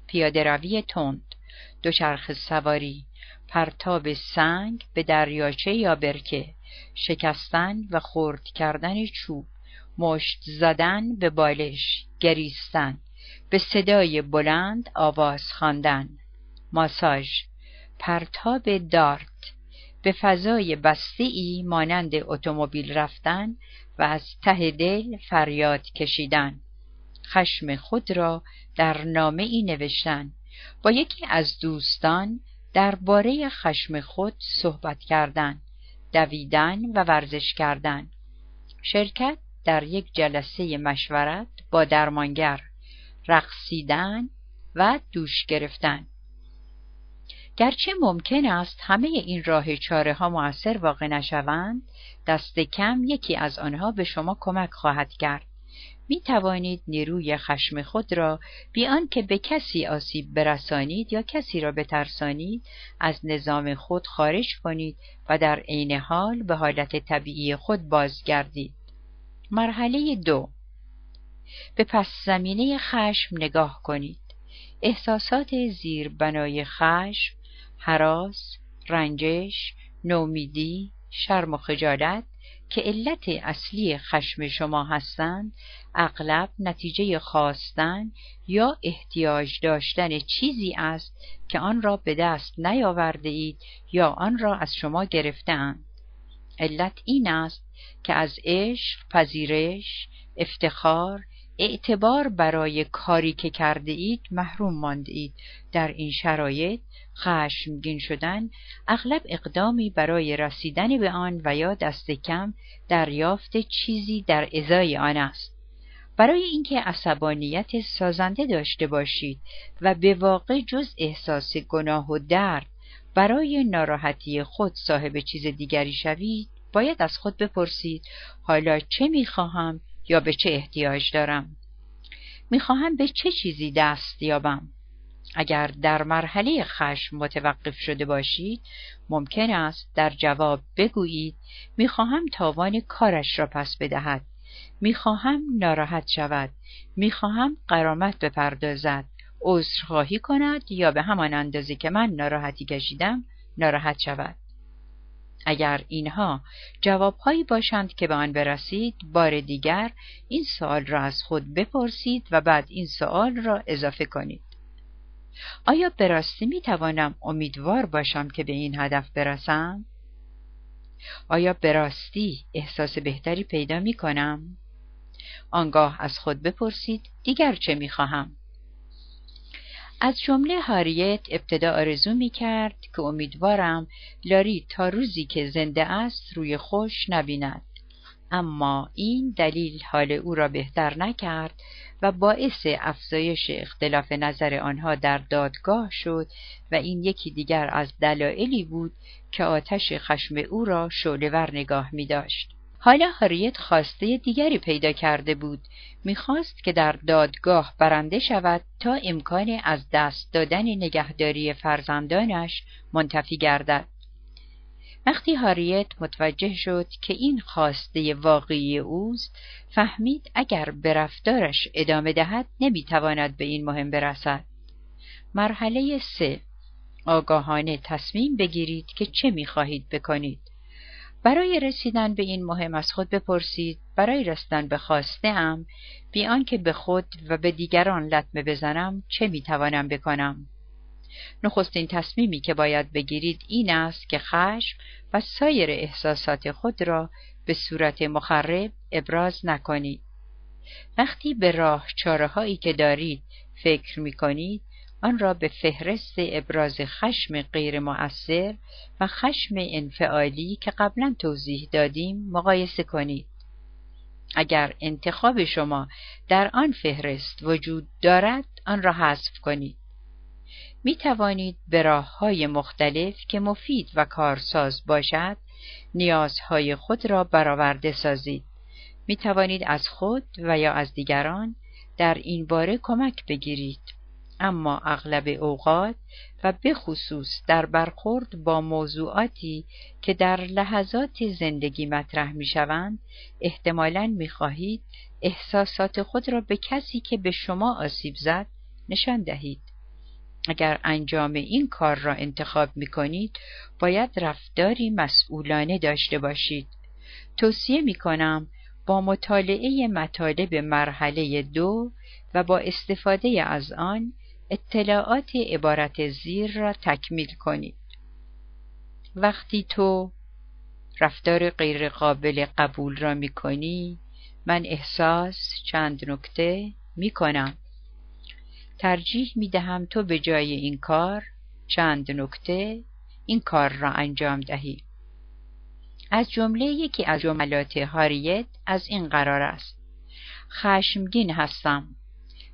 پیاده روی تند دوچرخ سواری پرتاب سنگ به دریاچه یا برکه شکستن و خرد کردن چوب. مشت زدن به بالش گریستن. به صدای بلند آواز خواندن. ماساژ. پرتاب دارت. به فضای بسته ای مانند اتومبیل رفتن و از ته دل فریاد کشیدن. خشم خود را در نامه ای نوشتن. با یکی از دوستان درباره خشم خود صحبت کردن. دویدن و ورزش کردن. شرکت در یک جلسه مشورت با درمانگر رقصیدن و دوش گرفتن. گرچه ممکن است همه این راه چاره ها موثر واقع نشوند دست کم یکی از آنها به شما کمک خواهد کرد. می توانید نیروی خشم خود را بیان که به کسی آسیب برسانید یا کسی را بترسانید از نظام خود خارج کنید و در عین حال به حالت طبیعی خود بازگردید. مرحله دو. به پس زمینه خشم نگاه کنید. احساسات زیر بنای خشم حراس رنجش نومیدی شرم و خجالت که علت اصلی خشم شما هستند اغلب نتیجه خواستن یا احتیاج داشتن چیزی است که آن را به دست نیاورده اید یا آن را از شما گرفتهاند. علت این است که از عشق پذیرش افتخار اعتبار برای کاری که کرده اید محروم مانده اید در این شرایط خشمگین شدن اغلب اقدامی برای رسیدن به آن و یا دست کم دریافت چیزی در ازای آن است. برای اینکه عصبانیت سازنده داشته باشید و به واقع جز احساس گناه و درد برای ناراحتی خود صاحب چیز دیگری شوید باید از خود بپرسید حالا چه می‌خواهم یا به چه احتیاج دارم؟ می‌خواهم به چه چیزی دست یابم؟ اگر در مرحله خشم متوقف شده باشید ممکن است در جواب بگویید می‌خواهم تاوان کارش را پس بدهد. می‌خواهم ناراحت شود. می‌خواهم قرامت بپردازد. عذرخواهی کند یا به همان اندازه که من ناراحتی کشیدم ناراحت شود اگر اینها جوابهایی باشند که به آن برسید بار دیگر این سوال را از خود بپرسید و بعد این سوال را اضافه کنید آیا به راستی می توانم امیدوار باشم که به این هدف برسم؟ آیا به راستی احساس بهتری پیدا می کنم؟ آنگاه از خود بپرسید دیگر چه می خواهم؟ از جمله هاریت ابتدا آرزو می کرد که امیدوارم لاری تا روزی که زنده است روی خوش نبیند. اما این دلیل حال او را بهتر نکرد و باعث افزایش اختلاف نظر آنها در دادگاه شد و این یکی دیگر از دلایلی بود که آتش خشم او را شعلهور نگاه می داشت. حالا هاریت خواسته دیگری پیدا کرده بود. می‌خواست که در دادگاه برنده شود تا امکان از دست دادن نگهداری فرزندانش منتفی گردد. وقتی هاریت متوجه شد که این خواسته واقعی اوست فهمید اگر به رفتارش ادامه دهد نمی‌تواند به این مهم برسد. مرحله سه. آگاهانه تصمیم بگیرید که چه می‌خواهید بکنید. برای رسیدن به این مهم از خود بپرسید برای رسیدن به خواسته ام بی که به خود و به دیگران لطمه بزنم چه می‌توانم بکنم؟ نخستین تصمیمی که باید بگیرید این است که خشم و سایر احساسات خود را به صورت مخرب ابراز نکنید. وقتی به راه چاره هایی که دارید فکر می کنید آن را به فهرست ابراز خشم غیر مؤثر و خشم انفعالی که قبلا توضیح دادیم مقایسه کنید. اگر انتخاب شما در آن فهرست وجود دارد آن را حذف کنید. می توانید به راه های مختلف که مفید و کارساز باشد نیازهای خود را برآورده سازید. می توانید از خود و یا از دیگران در این باره کمک بگیرید. اما اغلب اوقات و به خصوص در برخورد با موضوعاتی که در لحظات زندگی مطرح می شوند احتمالا می خواهید احساسات خود را به کسی که به شما آسیب زد نشان دهید. اگر انجام این کار را انتخاب می کنید باید رفتاری مسئولانه داشته باشید. توصیه می کنم با مطالعه مطالب مرحله دو و با استفاده از آن اطلاعات عبارت زیر را تکمیل کنید. وقتی تو رفتار غیرقابل قبول را می کنی من احساس چند نکته می کنم. ترجیح می دهم تو به جای این کار چند نکته این کار را انجام دهی. از جمله یکی از جملات هاریت از این قرار است. خشمگین هستم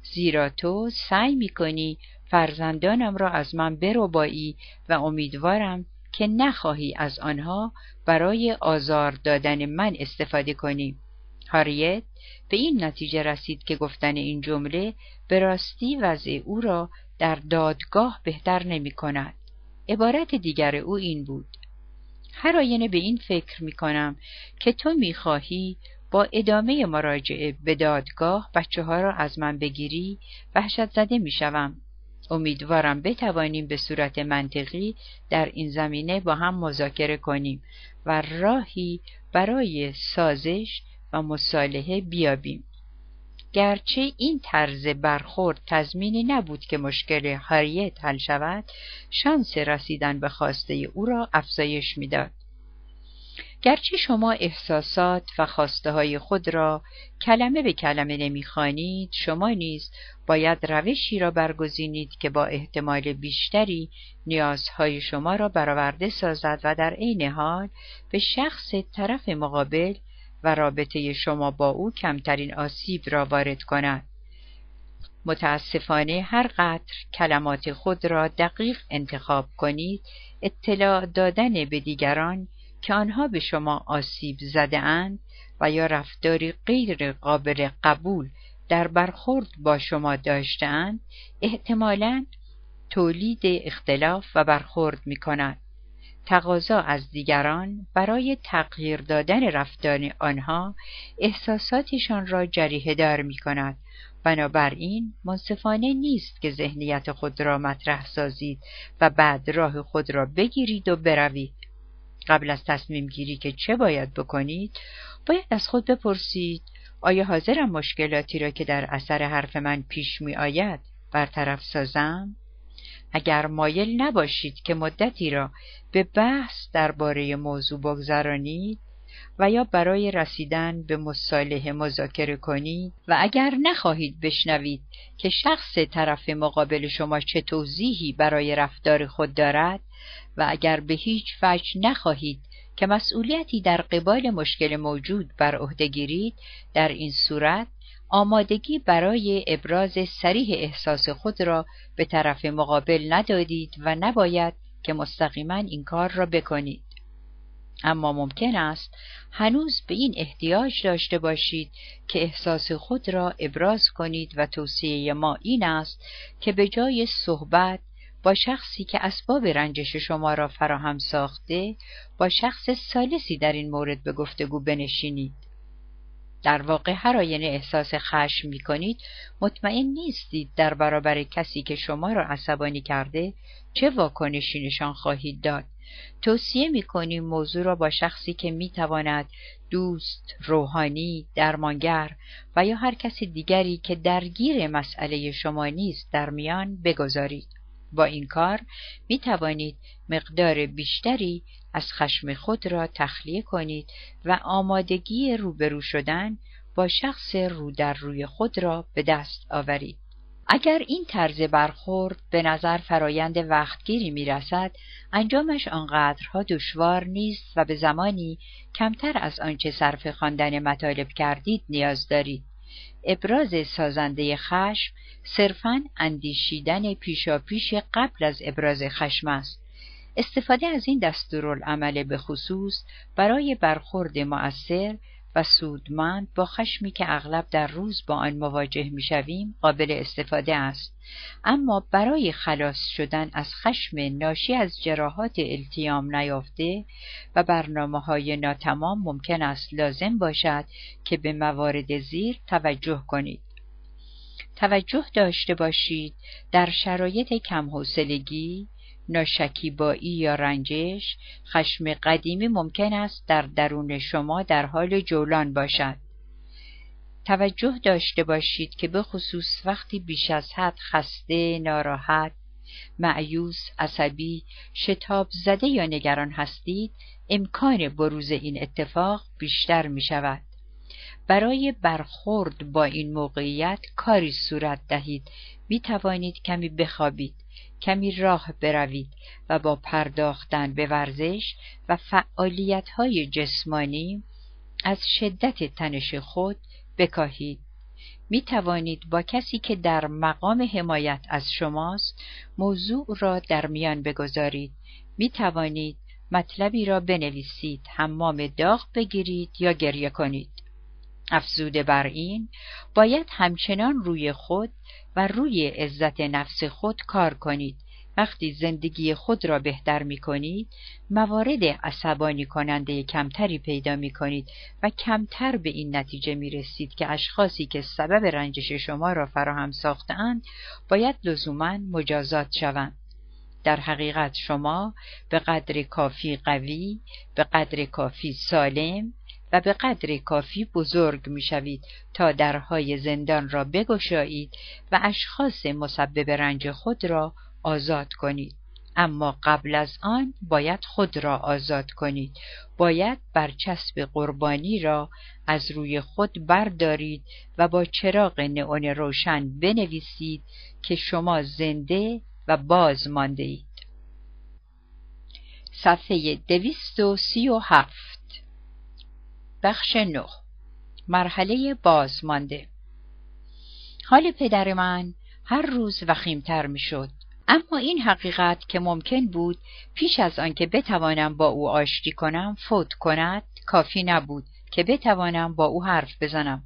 زیرا تو سعی می کنی فرزندانم را از من بربایی و امیدوارم که نخواهی از آنها برای آزار دادن من استفاده کنی. هاریت به این نتیجه رسید که گفتن این جمله به راستی وضع او را در دادگاه بهتر نمی کند. عبارت دیگر او این بود. هر آینه به این فکر می کنم که تو می خواهی با ادامه مراجعه به دادگاه بچه ها را از من بگیری وحشت زده می شوم. امیدوارم بتوانیم به صورت منطقی در این زمینه با هم مذاکره کنیم و راهی برای سازش و مصالحه بیابیم. گرچه این طرز برخورد تضمینی نبود که مشکل هاریت حل شود، شانس رسیدن به خواسته او را افزایش می‌داد. گرچه شما احساسات و خواسته های خود را کلمه به کلمه نمی‌خوانید شما نیز باید روشی را برگزینید که با احتمال بیشتری نیازهای شما را برآورده سازد و در عین حال به شخص طرف مقابل و رابطه شما با او کمترین آسیب را وارد کند. متاسفانه هر قطر کلمات خود را دقیق انتخاب کنید اطلاع دادن به دیگران که آنها به شما آسیب زده اند و یا رفتاری غیر قابل قبول در برخورد با شما داشتهاند احتمالا تولید اختلاف و برخورد می کند. تقاضا از دیگران برای تغییر دادن رفتار آنها احساساتشان را جریه دار می کند. بنابراین منصفانه نیست که ذهنیت خود را مطرح سازید و بعد راه خود را بگیرید و بروید. قبل از تصمیم گیری که چه باید بکنید باید از خود بپرسید آیا حاضرم مشکلاتی را که در اثر حرف من پیش می آید برطرف سازم؟ اگر مایل نباشید که مدتی را به بحث درباره موضوع بگذرانید و یا برای رسیدن به مصالحه مذاکره کنید و اگر نخواهید بشنوید که شخص طرف مقابل شما چه توضیحی برای رفتار خود دارد و اگر به هیچ وجه نخواهید که مسئولیتی در قبال مشکل موجود بر عهده گیرید در این صورت آمادگی برای ابراز سریح احساس خود را به طرف مقابل ندادید و نباید که مستقیما این کار را بکنید. اما ممکن است هنوز به این احتیاج داشته باشید که احساس خود را ابراز کنید و توصیه ما این است که به جای صحبت با شخصی که اسباب رنجش شما را فراهم ساخته با شخص سالسی در این مورد به گفتگو بنشینید. در واقع هر آینه احساس خشم می کنید مطمئن نیستید در برابر کسی که شما را عصبانی کرده چه واکنشی نشان خواهید داد. توصیه می کنیم موضوع را با شخصی که می تواند دوست، روحانی، درمانگر و یا هر کسی دیگری که درگیر مسئله شما نیست در میان بگذارید. با این کار می توانید مقدار بیشتری از خشم خود را تخلیه کنید و آمادگی روبرو شدن با شخص رو در روی خود را به دست آورید. اگر این طرز برخورد به نظر فرایند وقتگیری می رسد، انجامش آنقدرها دشوار نیست و به زمانی کمتر از آنچه صرف خواندن مطالب کردید نیاز دارید. ابراز سازنده خشم صرفاً اندیشیدن پیشاپیش قبل از ابراز خشم است. استفاده از این دستورالعمل به خصوص برای برخورد مؤثر و سودمند با خشمی که اغلب در روز با آن مواجه می‌شویم قابل استفاده است. اما برای خلاص شدن از خشم ناشی از جراحات التیام نیافته و برنامه های ناتمام ممکن است لازم باشد که به موارد زیر توجه کنید. توجه داشته باشید در شرایط کمحوصلگی ناشکیبایی یا رنجش خشم قدیمی ممکن است در درون شما در حال جولان باشد. توجه داشته باشید که به خصوص وقتی بیش از حد خسته، ناراحت، معیوس، عصبی، شتاب زده یا نگران هستید امکان بروز این اتفاق بیشتر می شود. برای برخورد با این موقعیت کاری صورت دهید. می توانید کمی بخوابید. کمی راه بروید و با پرداختن به ورزش و فعالیت های جسمانی از شدت تنش خود بکاهید. می توانید با کسی که در مقام حمایت از شماست موضوع را در میان بگذارید. می توانید مطلبی را بنویسید، حمام داغ بگیرید یا گریه کنید. افزوده بر این باید همچنان روی خود و روی عزت نفس خود کار کنید وقتی زندگی خود را بهتر می کنید موارد عصبانی کننده کمتری پیدا می کنید و کمتر به این نتیجه می رسید که اشخاصی که سبب رنجش شما را فراهم ساختند باید لزوما مجازات شوند. در حقیقت شما به قدر کافی قوی، به قدر کافی سالم و به قدر کافی بزرگ می شوید تا درهای زندان را بگشایید و اشخاص مسبب رنج خود را آزاد کنید. اما قبل از آن باید خود را آزاد کنید. باید برچسب قربانی را از روی خود بردارید و با چراغ نئون روشن بنویسید که شما زنده و باز مانده اید. صفحه دویست و سی و هفت بخش نه. مرحله بازمانده. حال پدر من هر روز وخیمتر می‌شد. اما این حقیقت که ممکن بود پیش از آنکه بتوانم با او آشتی کنم فوت کند کافی نبود که بتوانم با او حرف بزنم.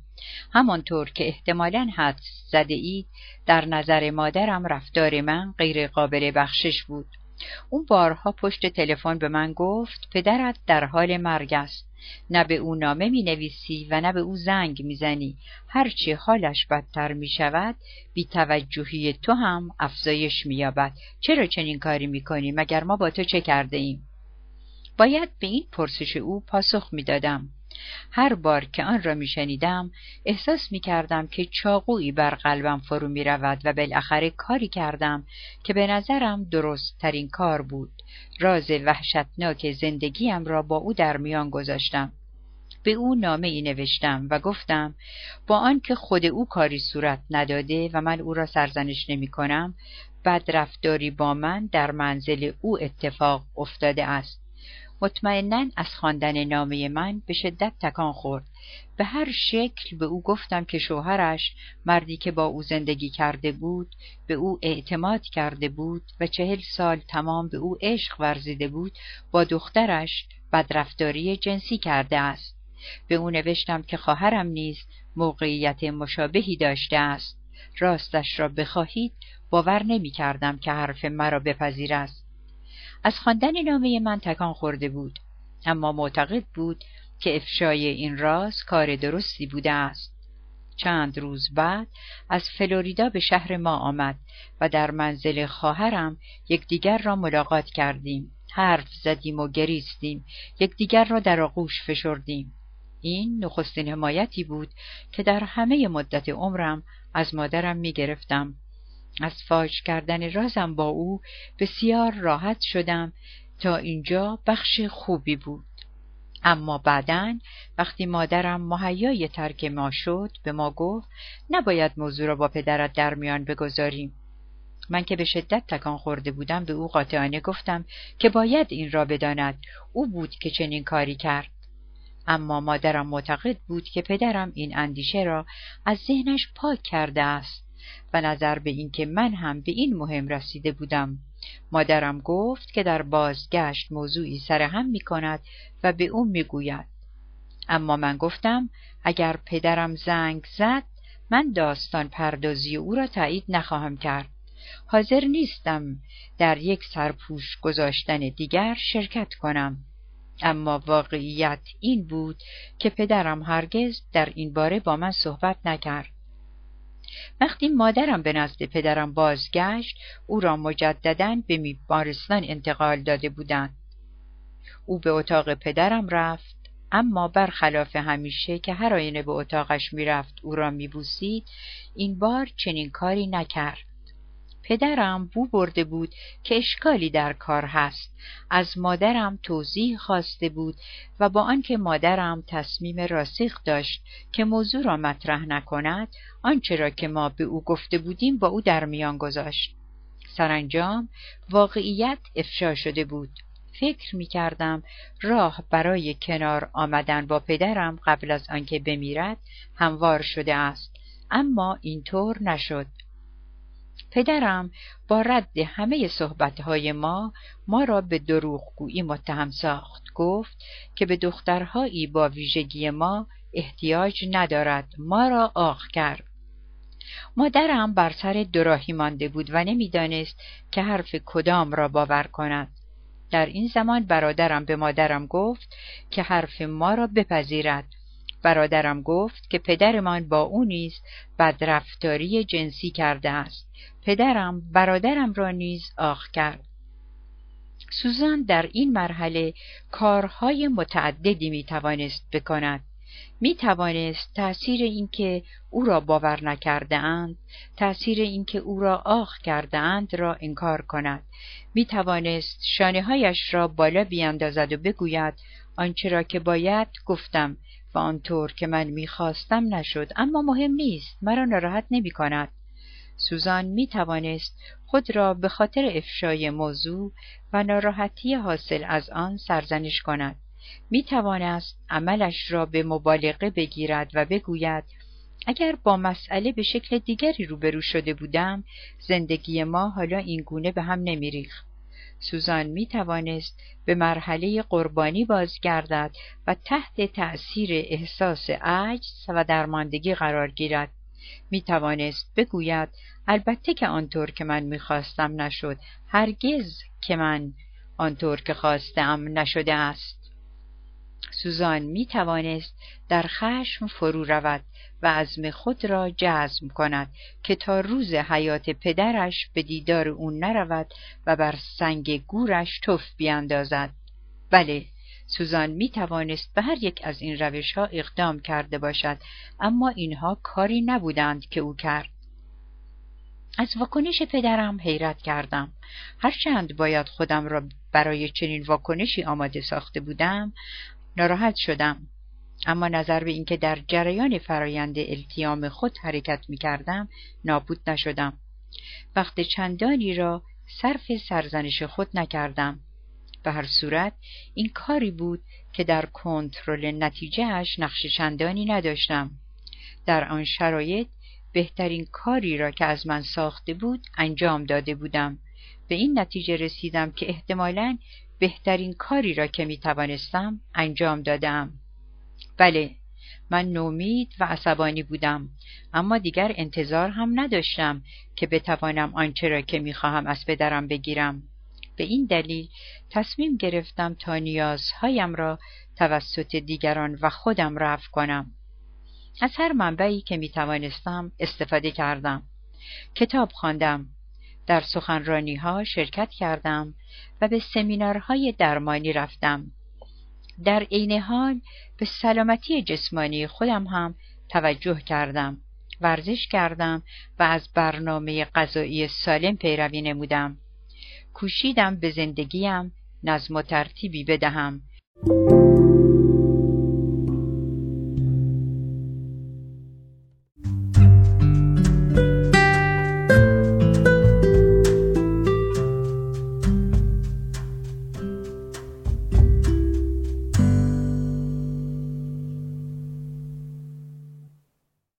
همانطور که احتمالا حد زده اید در نظر مادرم رفتار من غیر قابل بخشش بود. اون بارها پشت تلفن به من گفت پدرت در حال مرگ است. نه به او نامه می نویسی و نه به او زنگ می زنی هرچی حالش بدتر می شود بی توجهی تو هم افزایش می یابد چرا چنین کاری می کنی مگر ما با تو چه کرده ایم؟ باید به این پرسش او پاسخ می دادم هر بار که آن را میشنیدم احساس می کردم که چاقویی بر قلبم فرو می رود و بالاخره کاری کردم که به نظرم درست ترین کار بود. راز وحشتناک زندگیم را با او در میان گذاشتم. به او نامه ای نوشتم و گفتم با آنکه خود او کاری صورت نداده و من او را سرزنش نمی کنم بدرفتاری با من در منزل او اتفاق افتاده است. مطمئنا از خواندن نامه من به شدت تکان خورد. به هر شکل به او گفتم که شوهرش مردی که با او زندگی کرده بود به او اعتماد کرده بود و چهل سال تمام به او عشق ورزیده بود با دخترش بدرفتاری جنسی کرده است. به او نوشتم که خواهرم نیز موقعیت مشابهی داشته است. راستش را بخواهید باور نمی کردم که حرف مرا بپذیر است از خواندن نامه من تکان خورده بود. اما معتقد بود که افشای این راز کار درستی بوده است. چند روز بعد از فلوریدا به شهر ما آمد و در منزل خواهرم یکدیگر را ملاقات کردیم. حرف زدیم و گریستیم. یکدیگر را در آغوش فشردیم. این نخستین حمایتی بود که در همه مدت عمرم از مادرم می گرفتم از فاش کردن رازم با او بسیار راحت شدم تا اینجا بخش خوبی بود. اما بعدا وقتی مادرم مهیای ترک ما شد به ما گفت نباید موضوع را با پدرت در میان بگذاریم. من که به شدت تکان خورده بودم به او قاطعانه گفتم که باید این را بداند. او بود که چنین کاری کرد. اما مادرم معتقد بود که پدرم این اندیشه را از ذهنش پاک کرده است. و نظر به اینکه من هم به این مهم رسیده بودم مادرم گفت که در بازگشت موضوعی سرهم می کند و به او می گوید. اما من گفتم اگر پدرم زنگ زد من داستان پردازی او را تایید نخواهم کرد. حاضر نیستم در یک سرپوش گذاشتن دیگر شرکت کنم. اما واقعیت این بود که پدرم هرگز در این باره با من صحبت نکرد. وقتی مادرم به نزد پدرم بازگشت او را مجددا به بیمارستان انتقال داده بودند. او به اتاق پدرم رفت اما برخلاف همیشه که هر آینه به اتاقش می‌رفت او را میبوسید این بار چنین کاری نکرد. پدرم بو برده بود که اشکالی در کار هست. از مادرم توضیح خواسته بود و با آنکه مادرم تصمیم راسخ داشت که موضوع را مطرح نکند آنچه را که ما به او گفته بودیم با او در میان گذاشت. سرانجام واقعیت افشا شده بود. فکر می کردم راه برای کنار آمدن با پدرم قبل از آنکه بمیرد هموار شده است. اما اینطور نشد. پدرم با رد همه صحبتهای ما ما را به دروغگویی متهم ساخت. گفت که به دخترهایی با ویژگی ما احتیاج ندارد. ما را آخ کرد. مادرم بر سر دراهی مانده بود و نمی‌دانست که حرف کدام را باور کند. در این زمان برادرم به مادرم گفت که حرف ما را بپذیرد. برادرم گفت که پدرمان با او نیز بدرفتاری جنسی کرده است. پدرم برادرم را نیز آخ کرد. سوزان در این مرحله کارهای متعددی می توانست بکند. می توانست تأثیر اینکه او را باور نکرده اند تأثیر اینکه او را آخ کرده اند را انکار کند. می توانست شانه هایش را بالا بیاندازد و بگوید آنچه را که باید گفتم. و آنطور که من می‌خواستم نشد اما مهم نیست مرا ناراحت نمی کند سوزان می توانست خود را به خاطر افشای موضوع و ناراحتی حاصل از آن سرزنش کند. می توانست عملش را به مبالغه بگیرد و بگوید اگر با مسئله به شکل دیگری روبرو شده بودم زندگی ما حالا این گونه به هم نمیریخت. سوزان می توانست به مرحله قربانی بازگردد و تحت تأثیر احساس عجز و درماندگی قرار گیرد. می توانست بگوید البته که آنطور که من می‌خواستم نشد. هرگز که من آنطور که خواستم نشده است. سوزان می توانست در خشم فرو رود و عزم خود را جزم کند که تا روز حیات پدرش به دیدار او نرود و بر سنگ گورش تف بیاندازد بله سوزان می توانست به هر یک از این روش ها اقدام کرده باشد اما اینها کاری نبودند که او کرد. از واکنش پدرم حیرت کردم. هرچند باید خودم را برای چنین واکنشی آماده ساخته بودم، ناراحت شدم. اما نظر به اینکه در جریان فرایند التیام خود حرکت می کردم، نابود نشدم. وقت چندانی را صرف سرزنش خود نکردم. به هر صورت این کاری بود که در کنترل نتیجهش نقش چندانی نداشتم. در آن شرایط بهترین کاری را که از من ساخته بود انجام داده بودم. به این نتیجه رسیدم که احتمالا بهترین کاری را که می توانستم انجام دادم. بله من نومید و عصبانی بودم اما دیگر انتظار هم نداشتم که بتوانم آنچه را که می‌خواهم از پدرم بگیرم. به این دلیل تصمیم گرفتم تا نیازهایم را توسط دیگران و خودم رفع کنم. از هر منبعی که می توانستم استفاده کردم. کتاب خواندم. در سخنرانی ها شرکت کردم و به سمینارهای درمانی رفتم. در عین حال به سلامتی جسمانی خودم هم توجه کردم ورزش کردم و از برنامه غذایی سالم پیروی نمودم. کوشیدم به زندگیم نظم و ترتیبی بدهم.